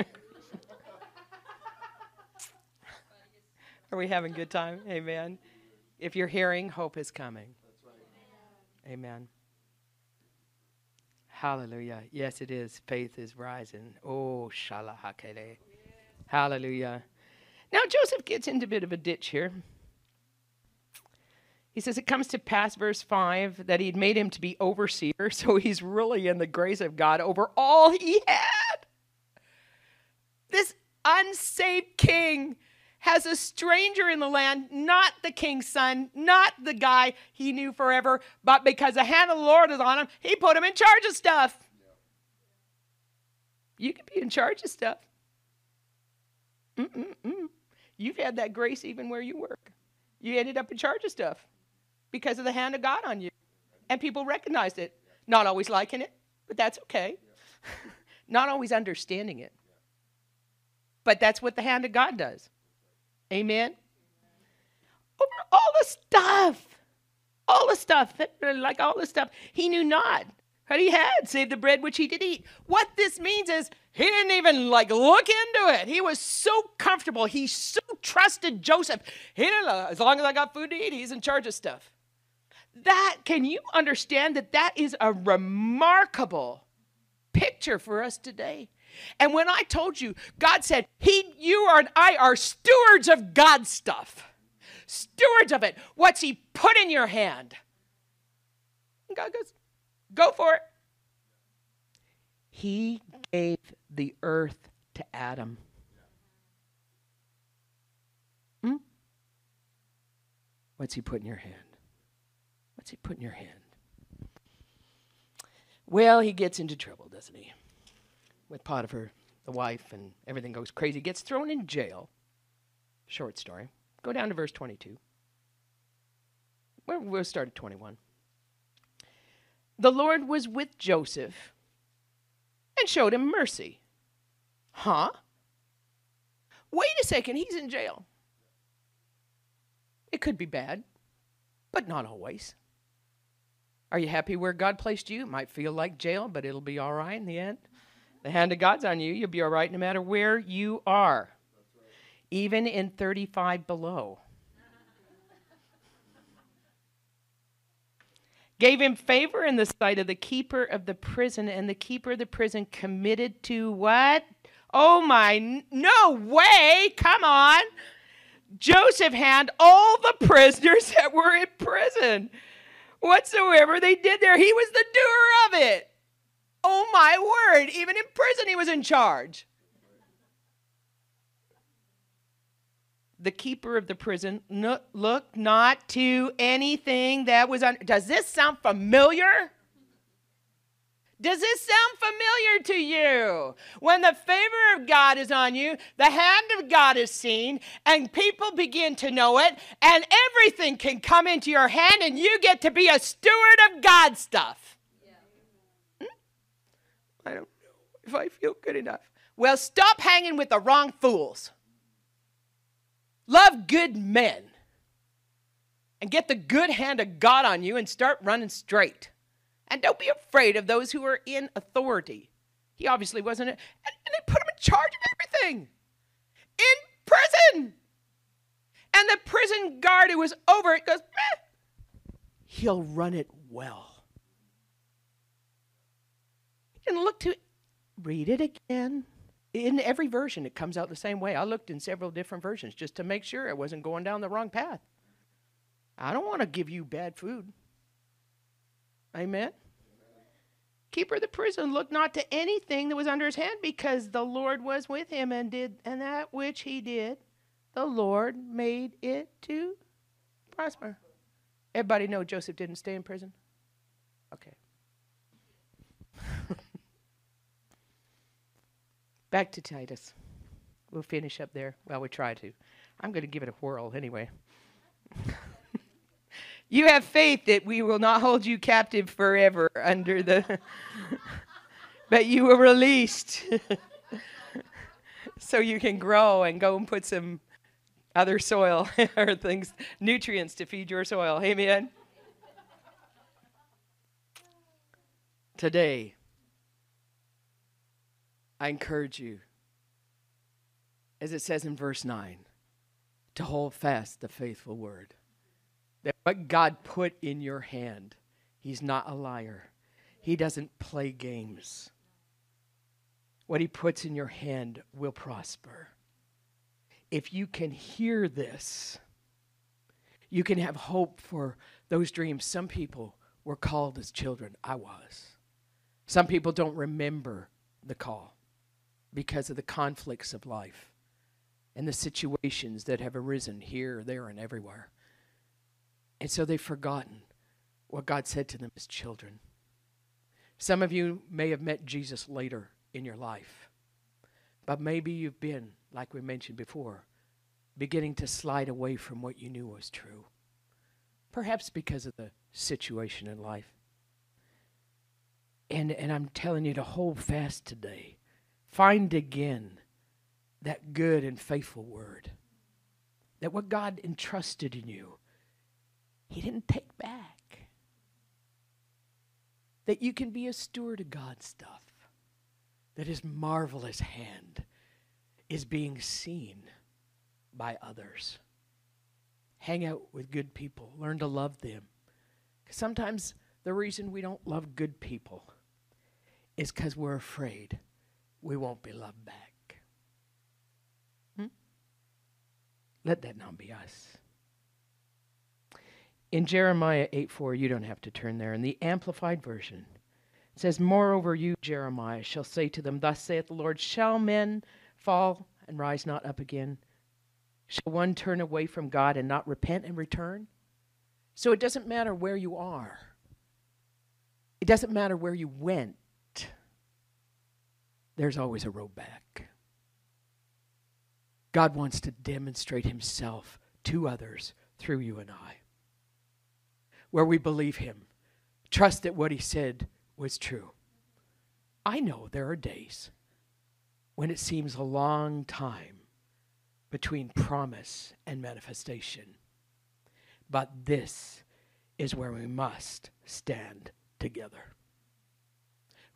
Are we having a good time? Amen. If you're hearing, hope is coming. Amen. Hallelujah. Yes, it is. Faith is rising. Oh, shalahakele. Hallelujah. Now, Joseph gets into a bit of a ditch here. He says, It comes to pass, verse 5, that he'd made him to be overseer, [LAUGHS] so he's really in the grace of God over all he had. This unsaved king has a stranger in the land, not the king's son, not the guy he knew forever, but because the hand of the Lord is on him, he put him in charge of stuff. You can be in charge of stuff. Mm-mm-mm. You've had that grace even where you work. You ended up in charge of stuff because of the hand of God on you. And people recognized it. Not always liking it, but that's okay. [LAUGHS] Not always understanding it. but that's what the hand of God does. Amen. Over all the stuff, all the stuff, [LAUGHS] like all the stuff he knew not what he had, save the bread which he did eat. What this means is he didn't even like look into it. He was so comfortable. He so trusted Joseph. He didn't, uh, as long as I got food to eat, he's in charge of stuff. That, can you understand that that is a remarkable picture for us today? And when I told you, God said, He, you are and I are stewards of God's stuff. Stewards of it. What's He put in your hand? And God goes, Go for it. He gave the earth to Adam. Hmm? What's he put in your hand? What's he put in your hand? Well, he gets into trouble, doesn't he? With Potiphar, the wife, and everything goes crazy. Gets thrown in jail. Short story. Go down to verse 22. We'll start at 21. The Lord was with Joseph and showed him mercy. Huh? Wait a second, he's in jail. It could be bad, but not always. Are you happy where God placed you? It might feel like jail, but it'll be all right in the end. The hand of God's on you. You'll be all right no matter where you are, even in 35 below. Gave him favor in the sight of the keeper of the prison, and the keeper of the prison committed to what? Oh my, no way, come on. Joseph had all the prisoners [LAUGHS] that were in prison. Whatsoever they did there, he was the doer of it. Oh my word, even in prison, he was in charge. The keeper of the prison no, looked not to anything that was on. Does this sound familiar? Does this sound familiar to you? When the favor of God is on you, the hand of God is seen, and people begin to know it, and everything can come into your hand, and you get to be a steward of God's stuff. Yeah. Hmm? I don't know if I feel good enough. Well, stop hanging with the wrong fools. Love good men. And get the good hand of God on you and start running straight. And don't be afraid of those who are in authority. He obviously wasn't, and, and they put him in charge of everything in prison. And the prison guard who was over it goes, eh, he'll run it well. He didn't look to read it again. In every version, it comes out the same way. I looked in several different versions just to make sure I wasn't going down the wrong path. I don't want to give you bad food. Amen. Keeper of the prison looked not to anything that was under his hand because the Lord was with him and did and that which he did, the Lord made it to prosper. Everybody know Joseph didn't stay in prison? Okay. Back to Titus. We'll finish up there. Well, we try to. I'm going to give it a whirl anyway. [LAUGHS] You have faith that we will not hold you captive forever under the, [LAUGHS] but you were released [LAUGHS] so you can grow and go and put some other soil or things, nutrients to feed your soil. Amen. Today, I encourage you, as it says in verse 9, to hold fast the faithful word that what God put in your hand, He's not a liar. He doesn't play games. What He puts in your hand will prosper. If you can hear this, you can have hope for those dreams. Some people were called as children. I was. Some people don't remember the call because of the conflicts of life and the situations that have arisen here, there, and everywhere. And so they've forgotten what God said to them as children. Some of you may have met Jesus later in your life, but maybe you've been, like we mentioned before, beginning to slide away from what you knew was true. Perhaps because of the situation in life. And, and I'm telling you to hold fast today. Find again that good and faithful word. That what God entrusted in you, He didn't take back. That you can be a steward of God's stuff. That His marvelous hand is being seen by others. Hang out with good people, learn to love them. Sometimes the reason we don't love good people is because we're afraid we won't be loved back. Hmm? Let that not be us. In Jeremiah 8 4, you don't have to turn there. In the Amplified Version, it says, Moreover, you, Jeremiah, shall say to them, Thus saith the Lord, Shall men fall and rise not up again? Shall one turn away from God and not repent and return? So it doesn't matter where you are, it doesn't matter where you went, there's always a road back. God wants to demonstrate himself to others through you and I. Where we believe him, trust that what he said was true. I know there are days when it seems a long time between promise and manifestation. But this is where we must stand together.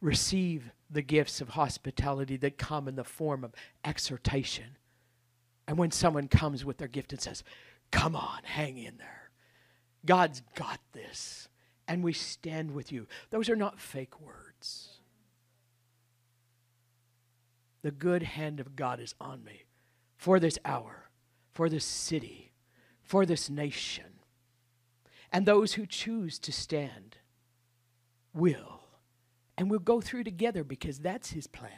Receive the gifts of hospitality that come in the form of exhortation. And when someone comes with their gift and says, Come on, hang in there. God's got this. And we stand with you. Those are not fake words. The good hand of God is on me for this hour, for this city, for this nation. And those who choose to stand will. And we'll go through together because that's His plan.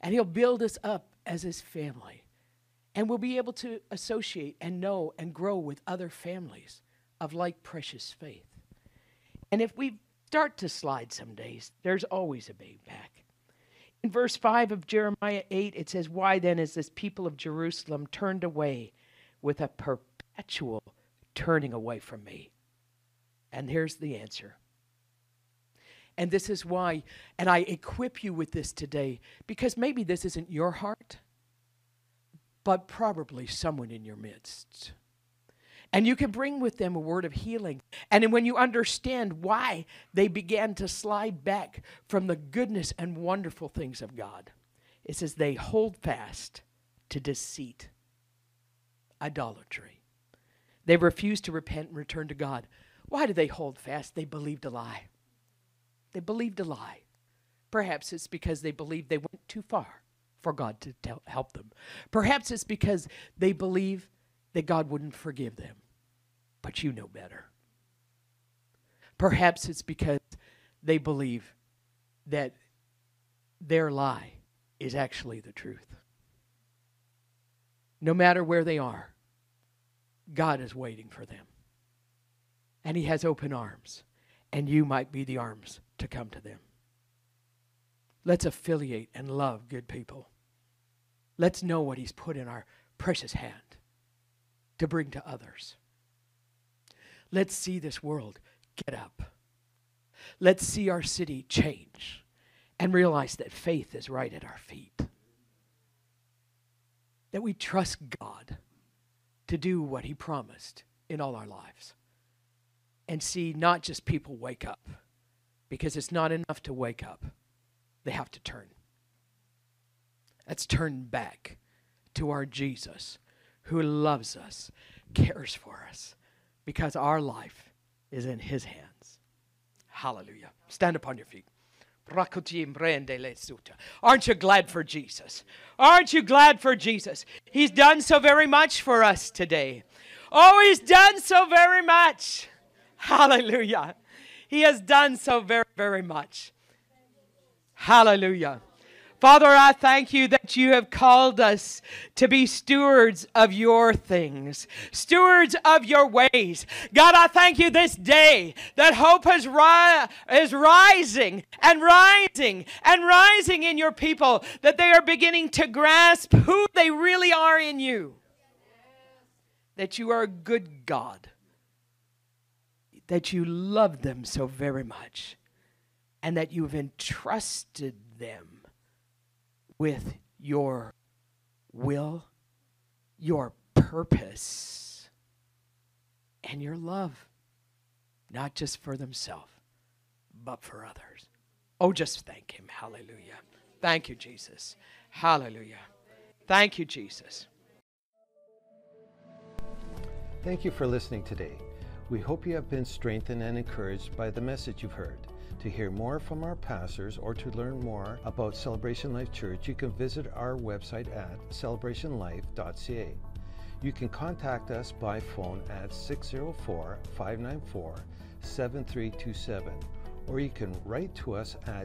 And He'll build us up as His family. And we'll be able to associate and know and grow with other families of like precious faith. And if we start to slide some days, there's always a way back. In verse 5 of Jeremiah 8, it says, Why then is this people of Jerusalem turned away with a perpetual turning away from me? And here's the answer. And this is why, and I equip you with this today, because maybe this isn't your heart, but probably someone in your midst. And you can bring with them a word of healing. And when you understand why they began to slide back from the goodness and wonderful things of God, it says they hold fast to deceit, idolatry. They refuse to repent and return to God. Why do they hold fast? They believed a lie. They believed a lie. Perhaps it's because they believed they went too far for God to tell, help them. Perhaps it's because they believe that God wouldn't forgive them. But you know better. Perhaps it's because they believe that their lie is actually the truth. No matter where they are, God is waiting for them. And He has open arms, and you might be the arms to come to them. Let's affiliate and love good people. Let's know what He's put in our precious hand to bring to others. Let's see this world get up. Let's see our city change and realize that faith is right at our feet. That we trust God to do what He promised in all our lives. And see not just people wake up because it's not enough to wake up, they have to turn. Let's turn back to our Jesus who loves us, cares for us, because our life is in his hands. Hallelujah. Stand upon your feet. Aren't you glad for Jesus? Aren't you glad for Jesus? He's done so very much for us today. Oh, he's done so very much. Hallelujah. He has done so very, very much. Hallelujah. Father, I thank you that you have called us to be stewards of your things, stewards of your ways. God, I thank you this day that hope is, ri- is rising and rising and rising in your people, that they are beginning to grasp who they really are in you, that you are a good God that you love them so very much and that you've entrusted them with your will, your purpose, and your love, not just for themselves, but for others. Oh, just thank Him. Hallelujah. Thank you, Jesus. Hallelujah. Thank you, Jesus. Thank you for listening today. We hope you have been strengthened and encouraged by the message you've heard. To hear more from our pastors or to learn more about Celebration Life Church, you can visit our website at celebrationlife.ca. You can contact us by phone at 604 594 7327 or you can write to us at